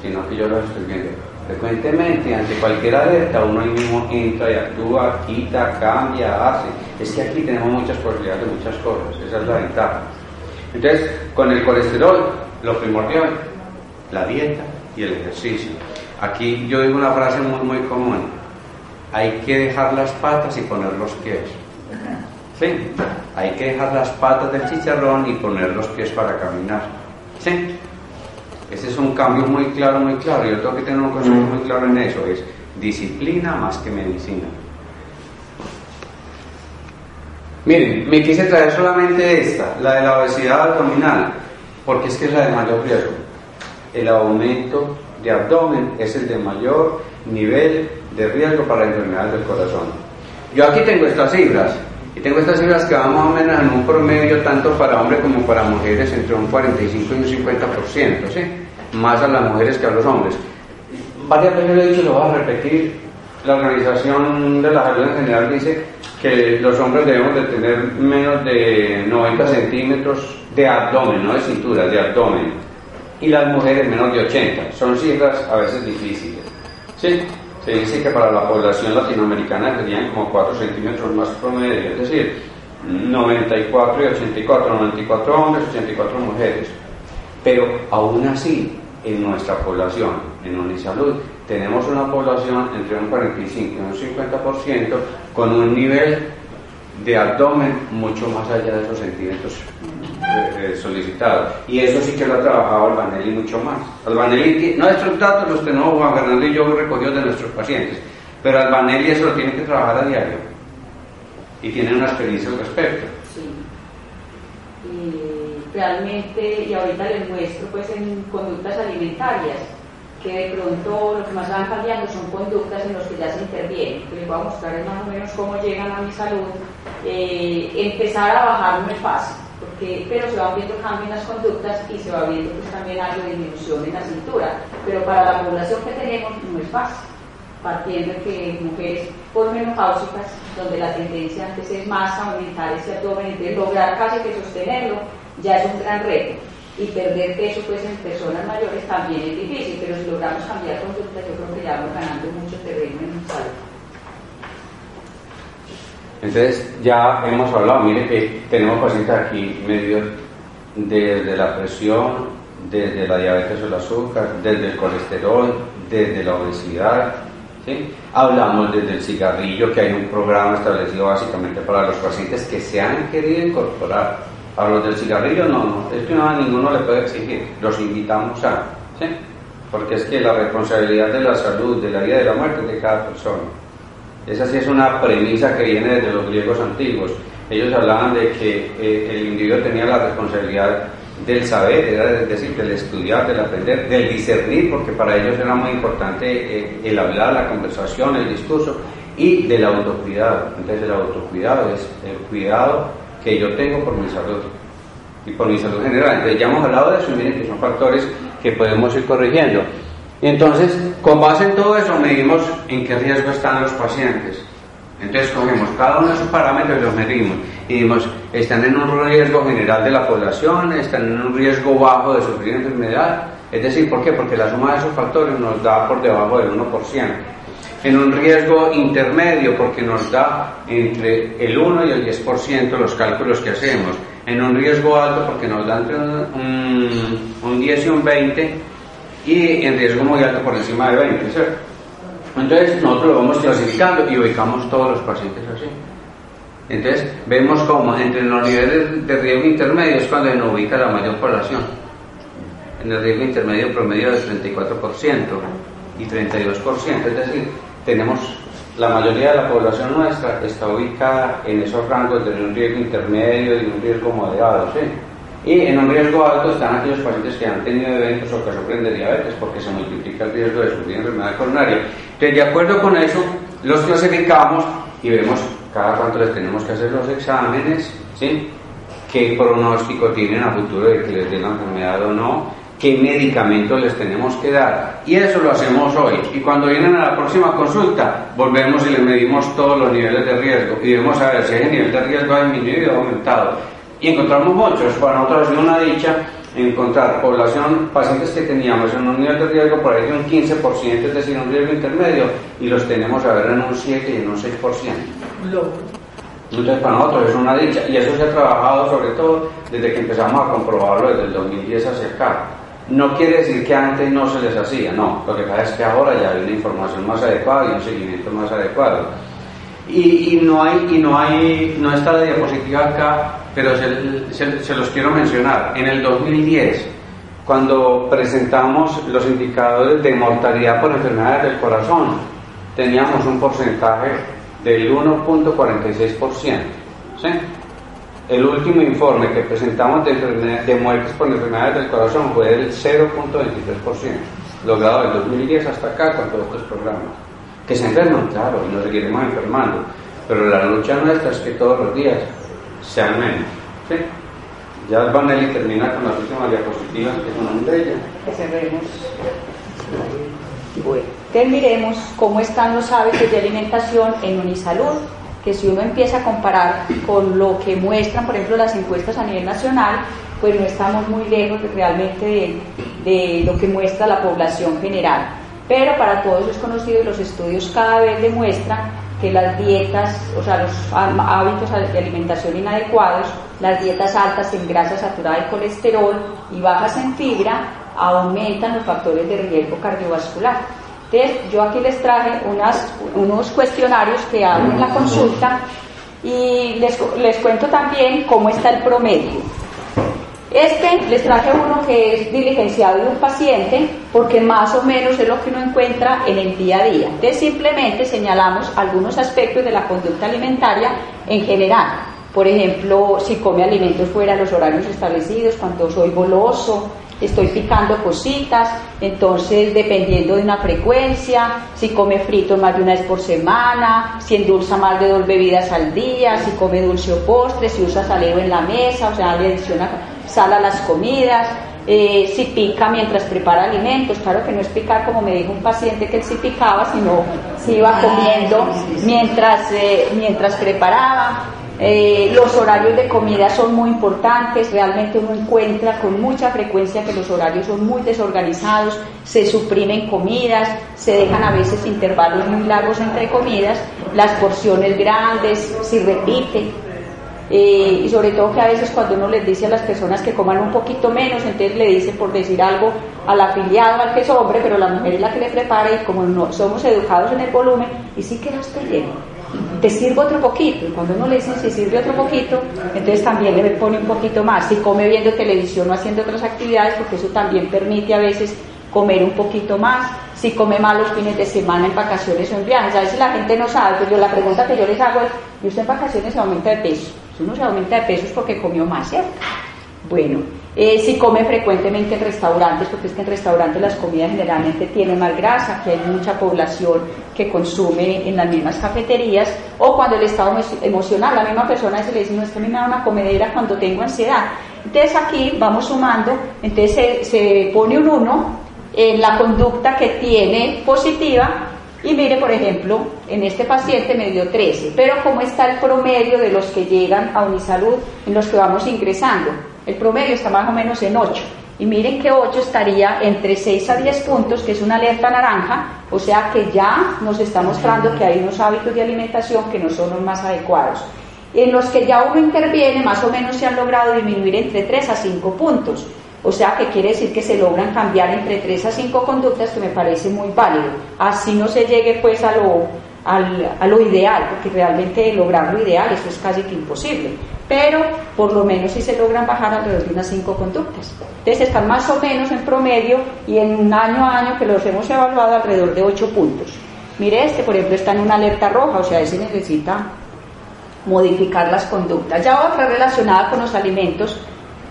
Sino que yo lo estoy viendo frecuentemente ante cualquier alerta uno ahí mismo entra y actúa, quita, cambia, hace. Es que aquí tenemos muchas posibilidades de muchas cosas, esa es la ventaja. Entonces, con el colesterol, lo primordial, la dieta y el ejercicio. Aquí yo digo una frase muy, muy común, hay que dejar las patas y poner los pies. Sí, hay que dejar las patas del chicharrón y poner los pies para caminar. Sí, ese es un cambio muy claro, muy claro. Yo tengo que tener un concepto muy claro en eso. Es disciplina más que medicina. Miren, me quise traer solamente esta, la de la obesidad abdominal, porque es que es la de mayor riesgo. El aumento de abdomen es el de mayor nivel de riesgo para enfermedades del corazón. Yo aquí tengo estas cifras, y tengo estas cifras que van más o menos en un promedio tanto para hombres como para mujeres entre un 45 y un 50%, ¿sí? más a las mujeres que a los hombres. Varias veces lo he dicho lo voy a repetir. La Organización de la Salud en general dice que los hombres debemos de tener menos de 90 centímetros de abdomen, no de cintura, de abdomen. Y las mujeres menos de 80. Son cifras a veces difíciles. ¿Sí? Se dice que para la población latinoamericana serían como 4 centímetros más promedio, es decir, 94 y 84, 94 hombres, 84 mujeres. Pero aún así, en nuestra población, en Unisalud, tenemos una población entre un 45 y un 50% con un nivel de abdomen mucho más allá de esos centímetros eh, eh, solicitados. Y eso sí que lo ha trabajado Albanelli mucho más. Albanelli, nuestros datos los tenemos Juan Fernando y yo recogidos de nuestros pacientes, pero Albanelli eso lo tiene que trabajar a diario y tiene una experiencia al respecto. Sí realmente, y ahorita les muestro pues en conductas alimentarias, que de pronto lo que más van cambiando son conductas en los que ya se interviene, que les voy a mostrar más o menos cómo llegan a mi salud. Eh, empezar a bajar no es fácil, porque, pero se van viendo cambios en las conductas y se va viendo pues también algo de disminución en la cintura, pero para la población que tenemos no es fácil partiendo de que mujeres posmenopáusicas, donde la tendencia antes es más aumentar ese abdomen, de lograr casi que sostenerlo, ya es un gran reto. Y perder peso pues en personas mayores también es difícil, pero si logramos cambiar conducta, yo creo que ya vamos ganando mucho terreno en salud. Entonces ya hemos hablado, mire que tenemos pacientes aquí medios desde la presión, desde la diabetes o el azúcar, desde el colesterol, desde la obesidad. ¿sí? Hablamos desde el cigarrillo, que hay un programa establecido básicamente para los pacientes que se han querido incorporar a los del cigarrillo no, no, es que no, ninguno le puede exigir, los invitamos a, ¿sí? Porque es que la responsabilidad de la salud, de la vida y de la muerte de cada persona. Esa sí es una premisa que viene desde los griegos antiguos. Ellos hablaban de que eh, el individuo tenía la responsabilidad del saber, es decir, del estudiar, del aprender, del discernir, porque para ellos era muy importante eh, el hablar, la conversación, el discurso, y del autocuidado. Entonces el autocuidado es el cuidado que yo tengo por mi salud y por mi salud general. Entonces ya hemos hablado de eso y miren que son factores que podemos ir corrigiendo. Entonces, con base en todo eso, medimos en qué riesgo están los pacientes. Entonces cogemos cada uno de esos parámetros y los medimos y dimos, están en un riesgo general de la población, están en un riesgo bajo de sufrir enfermedad. Es decir, ¿por qué? Porque la suma de esos factores nos da por debajo del 1%. En un riesgo intermedio, porque nos da entre el 1 y el 10% los cálculos que hacemos. En un riesgo alto, porque nos da entre un, un 10 y un 20 y en riesgo muy alto por encima de 20, ¿cierto? Entonces nosotros lo vamos clasificando y ubicamos todos los pacientes así. Entonces vemos cómo entre los niveles de riesgo intermedio es cuando nos ubica la mayor población. En el riesgo intermedio promedio del 34% y 32%, es decir, tenemos la mayoría de la población nuestra está ubicada en esos rangos de un riesgo intermedio y un riesgo moderado. ¿sí? Y en un riesgo alto están aquellos pacientes que han tenido eventos o que sufren de diabetes porque se multiplica el riesgo de sufrir enfermedad coronaria. Entonces, de acuerdo con eso, los clasificamos y vemos cada cuánto les tenemos que hacer los exámenes, ¿sí? qué pronóstico tienen a futuro de que les dé la enfermedad o no, qué medicamentos les tenemos que dar. Y eso lo hacemos hoy. Y cuando vienen a la próxima consulta, volvemos y les medimos todos los niveles de riesgo y vemos a ver si ese nivel de riesgo ha disminuido o aumentado y encontramos muchos. Para nosotros ha sido una dicha encontrar población, pacientes que teníamos en un nivel de riesgo por ahí de un 15%, es decir, un riesgo intermedio, y los tenemos a ver en un 7 y en un 6%. Entonces para nosotros es una dicha y eso se ha trabajado sobre todo desde que empezamos a comprobarlo desde el 2010 hacia acá. No quiere decir que antes no se les hacía, no, lo que pasa es que ahora ya hay una información más adecuada y un seguimiento más adecuado. Y, no hay, y no hay, no está la diapositiva acá, pero se, los quiero mencionar. En el 2010, cuando presentamos los indicadores de mortalidad por enfermedades del corazón, teníamos un porcentaje del 1.46%. El último informe que presentamos de, de, muertes por enfermedades del corazón fue del 0.23%, logrado del 2010 hasta acá con todos estos programas. Que se enferman, claro, y nos seguiremos enfermando, pero la lucha nuestra es que todos los días sean menos. ¿sí? Ya Vanelli termina con las últimas diapositivas que son de ella. Bueno, terminemos cómo están los hábitos de alimentación en Unisalud, que si uno empieza a comparar con lo que muestran, por ejemplo, las encuestas a nivel nacional, pues no estamos muy lejos realmente de, lo que muestra la población general. Pero para todos es conocido y los estudios cada vez demuestran que las dietas, o sea, los hábitos de alimentación inadecuados, las dietas altas en grasa saturada y colesterol y bajas en fibra, aumentan los factores de riesgo cardiovascular. Entonces, yo aquí les traje unas, unos cuestionarios que hago en la consulta y les, les cuento también cómo está el promedio. Este les traje uno que es diligenciado de un paciente porque más o menos es lo que uno encuentra en el día a día. Entonces simplemente señalamos algunos aspectos de la conducta alimentaria en general. Por ejemplo, si come alimentos fuera de los horarios establecidos, cuando soy goloso, estoy picando cositas, entonces dependiendo de una frecuencia, si come frito más de una vez por semana, si endulza más de dos bebidas al día, si come dulce o postre, si usa saliva en la mesa, o sea, le adiciona sal a las comidas, eh, si pica mientras prepara alimentos, claro que no es picar como me dijo un paciente que él sí picaba, sino si iba comiendo mientras, eh, mientras preparaba. Eh, los horarios de comida son muy importantes, realmente uno encuentra con mucha frecuencia que los horarios son muy desorganizados, se suprimen comidas, se dejan a veces intervalos muy largos entre comidas, las porciones grandes, si repite, eh, y sobre todo que a veces cuando uno les dice a las personas que coman un poquito menos, entonces le dice por decir algo al afiliado, al que es hombre, pero la mujer es la que le prepara y como no somos educados en el volumen, y sí quedaste lleno, te sirvo otro poquito, y cuando uno le dice si sirve otro poquito, entonces también le pone un poquito más, si come viendo televisión o haciendo otras actividades, porque eso también permite a veces comer un poquito más, si come más los fines de semana en vacaciones o en viajes. A veces la gente no sabe, yo la pregunta que yo les hago es, ¿y usted en vacaciones se aumenta de peso? Si uno se aumenta de peso es porque comió más, ¿cierto? Bueno, eh, si come frecuentemente en restaurantes, porque es que en restaurantes las comidas generalmente tienen más grasa, que hay mucha población que consume en las mismas cafeterías, o cuando el estado emocional, la misma persona se le dice, no, es que me da una comedera cuando tengo ansiedad. Entonces aquí vamos sumando, entonces se, se pone un 1 en la conducta que tiene positiva y mire, por ejemplo, en este paciente me dio 13, pero ¿cómo está el promedio de los que llegan a Unisalud en los que vamos ingresando? El promedio está más o menos en 8. Y miren que 8 estaría entre 6 a 10 puntos, que es una alerta naranja, o sea que ya nos está mostrando que hay unos hábitos de alimentación que no son los más adecuados. En los que ya uno interviene, más o menos se han logrado disminuir entre 3 a 5 puntos. O sea que quiere decir que se logran cambiar entre 3 a 5 conductas que me parece muy válido. Así no se llegue pues a lo, ideal, porque realmente lograr lo ideal eso es casi que imposible. Pero por lo menos si se logran bajar alrededor de unas 5 conductas. Entonces están más o menos en promedio y en un año a año que los hemos evaluado alrededor de 8 puntos. Mire este, por ejemplo, está en una alerta roja, o sea, ese necesita modificar las conductas. Ya otra relacionada con los alimentos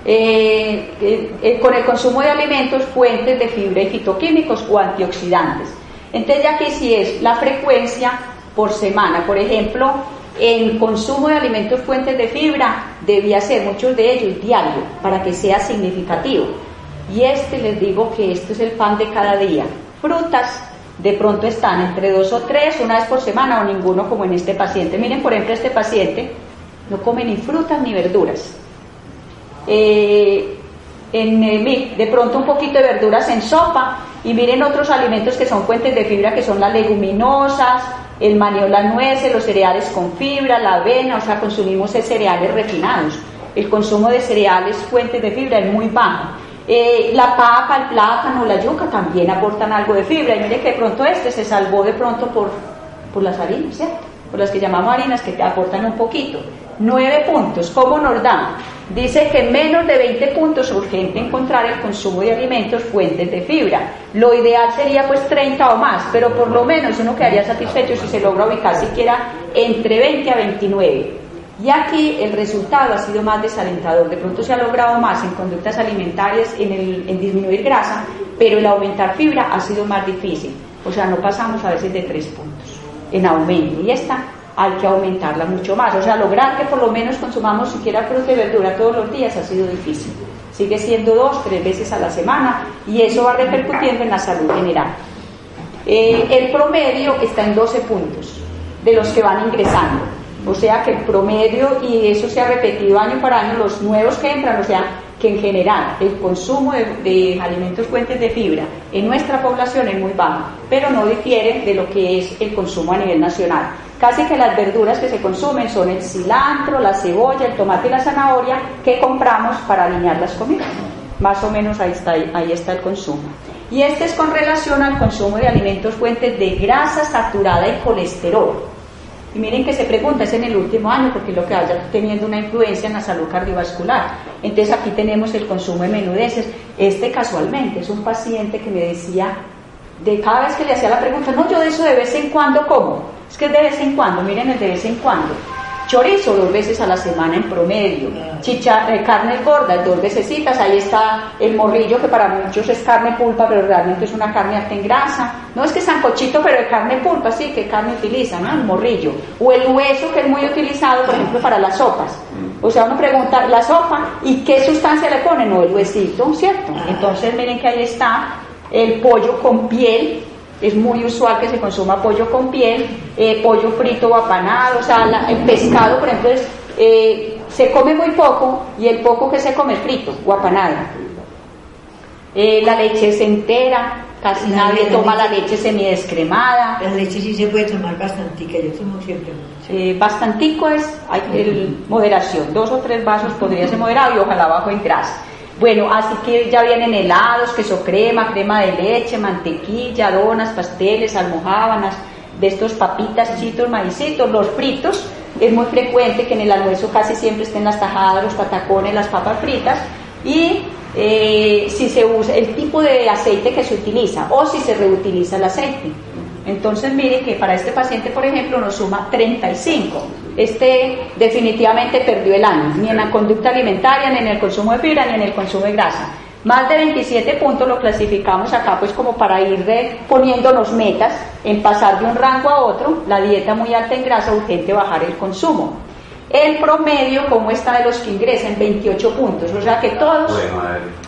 eh, eh, eh, con el consumo de alimentos, fuentes de fibra y fitoquímicos o antioxidantes. Entonces ya aquí sí es la frecuencia por semana. Por ejemplo, el consumo de alimentos fuentes de fibra debía ser, muchos de ellos, diario, para que sea significativo. Y este les digo que esto es el pan de cada día. Frutas de pronto están entre dos o tres, una vez por semana o ninguno como en este paciente. Miren, por ejemplo, este paciente no come ni frutas ni verduras eh, en, de pronto un poquito de verduras en sopa y miren otros alimentos que son fuentes de fibra que son las leguminosas, el maní o las nueces, los cereales con fibra, la avena, o sea, consumimos cereales refinados. El consumo de cereales fuentes de fibra es muy bajo. Eh, la papa, el plátano, la yuca también aportan algo de fibra. Y mire que de pronto este se salvó de pronto por, por las harinas, ¿cierto? Por las que llamamos harinas que te aportan un poquito. Nueve puntos. ¿Cómo nos dan? Dice que menos de 20 puntos es urgente encontrar el consumo de alimentos fuentes de fibra. Lo ideal sería pues 30 o más, pero por lo menos uno quedaría satisfecho si se logra ubicar siquiera entre 20 a 29. Y aquí el resultado ha sido más desalentador. De pronto se ha logrado más en conductas alimentarias, en, en disminuir grasa, pero el aumentar fibra ha sido más difícil. O sea, no pasamos a veces de 3 puntos en aumento. Y esta hay que aumentarla mucho más. O sea, lograr que por lo menos consumamos siquiera fruta y verdura todos los días ha sido difícil. Sigue siendo dos, tres veces a la semana y eso va repercutiendo en la salud general. Eh, el promedio está en 12 puntos de los que van ingresando. O sea que el promedio, y eso se ha repetido año por año, los nuevos que entran, o sea, que en general el consumo de, alimentos fuentes de fibra en nuestra población es muy bajo, pero no difiere de lo que es el consumo a nivel nacional. Casi que las verduras que se consumen son el cilantro, la cebolla, el tomate y la zanahoria que compramos para alinear las comidas. Más o menos ahí está, ahí está el consumo. Y este es con relación al consumo de alimentos fuentes de grasa saturada y colesterol. Y miren que se pregunta, es en el último año, porque lo que vaya teniendo una influencia en la salud cardiovascular. Entonces aquí tenemos el consumo de menudeces. Este casualmente es un paciente que me decía, de cada vez que le hacía la pregunta, no, yo de eso de vez en cuando como. Es que de vez en cuando, miren el de vez en cuando. Chorizo dos veces a la semana en promedio. Chicha, eh, carnes gordas dos veces. Ahí está el morrillo, que para muchos es carne pulpa, pero realmente es una carne alta en grasa. No es que sancochito, pero de carne pulpa, sí, que carne utiliza, ¿no? El morrillo. O el hueso, que es muy utilizado, por ejemplo, para las sopas. O sea, uno pregunta, ¿la sopa? ¿Y qué sustancia le ponen? No, el huesito, ¿cierto? Entonces, miren que ahí está el pollo con piel, es muy usual que se consuma pollo con piel, eh, pollo frito o apanado, o sea, el pescado, por ejemplo, eh, se come muy poco y el poco que se come frito o apanado. Eh, la leche es entera, casi nadie toma la leche semidescremada. La leche sí se puede tomar bastantica, yo tomo siempre mucho. bastantico es hay, moderación, dos o tres vasos podría ser moderado y ojalá bajo en grasa. Bueno, así que ya vienen helados, queso crema, crema de leche, mantequilla, donas, pasteles, almohábanas, de estos papitas, chitos, maicitos, los fritos. Es muy frecuente que en el almuerzo casi siempre estén las tajadas, los patacones, las papas fritas. Y eh, si se usa el tipo de aceite que se utiliza o si se reutiliza el aceite. Entonces, mire que para este paciente, por ejemplo, nos suma 35. Este definitivamente perdió el año, ni en la conducta alimentaria, ni en el consumo de fibra, ni en el consumo de grasa. Más de 27 puntos lo clasificamos acá pues como para ir poniéndonos metas en pasar de un rango a otro, la dieta muy alta en grasa, urgente bajar el consumo. El promedio, como está de los que ingresan, 28 puntos, o sea que todos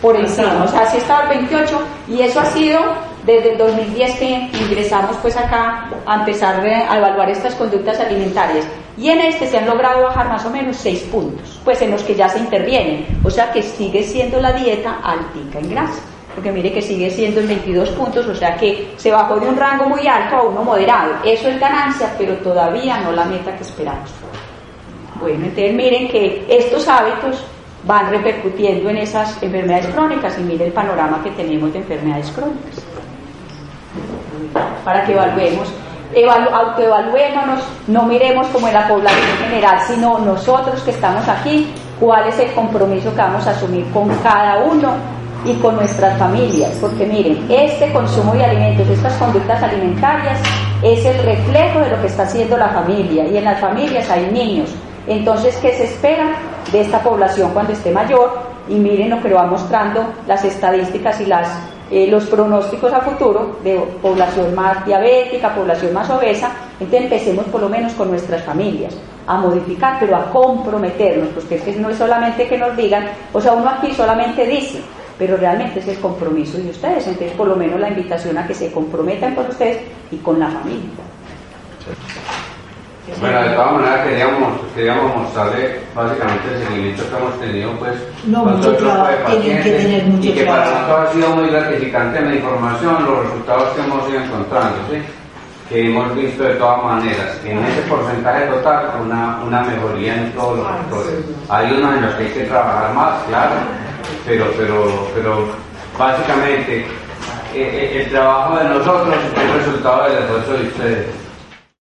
por encima, o sea, así estaba el 28 y eso ha sido desde el 2010 que ingresamos pues acá a empezar a evaluar estas conductas alimentarias y en este se han logrado bajar más o menos 6 puntos, pues en los que ya se intervienen, o sea que sigue siendo la dieta altica en grasa porque mire que sigue siendo en 22 puntos, o sea que se bajó de un rango muy alto a uno moderado. Eso es ganancia, pero todavía no la meta que esperamos. Bueno, entonces miren que estos hábitos van repercutiendo en esas enfermedades crónicas y miren el panorama que tenemos de enfermedades crónicas. Para que evaluemos, autoevaluémonos, no miremos como en la población general, sino nosotros que estamos aquí, cuál es el compromiso que vamos a asumir con cada uno y con nuestras familias, porque miren, este consumo de alimentos, estas conductas alimentarias, es el reflejo de lo que está haciendo la familia, y en las familias hay niños, entonces, ¿qué se espera de esta población cuando esté mayor? Y miren lo que lo va mostrando las estadísticas y las, eh, los pronósticos a futuro de población más diabética, población más obesa. Entonces empecemos por lo menos con nuestras familias a modificar, pero a comprometernos, porque es que no es solamente que nos digan, o sea, uno aquí solamente dice, pero realmente es el compromiso de ustedes. Entonces, por lo menos la invitación a que se comprometan con ustedes y con la familia. Bueno, de todas maneras queríamos, queríamos mostrarle básicamente el seguimiento que hemos tenido pues no, mucho trabajo, tienen que tener mucho y que para nosotros ha sido muy gratificante la información, los resultados que hemos ido encontrando, ¿sí? que hemos visto de todas maneras, en ese porcentaje total una, una mejoría en todos los sectores. Hay unos en los que hay que trabajar más, claro, pero, pero, pero básicamente eh, eh, el trabajo de nosotros es el resultado del esfuerzo de ustedes.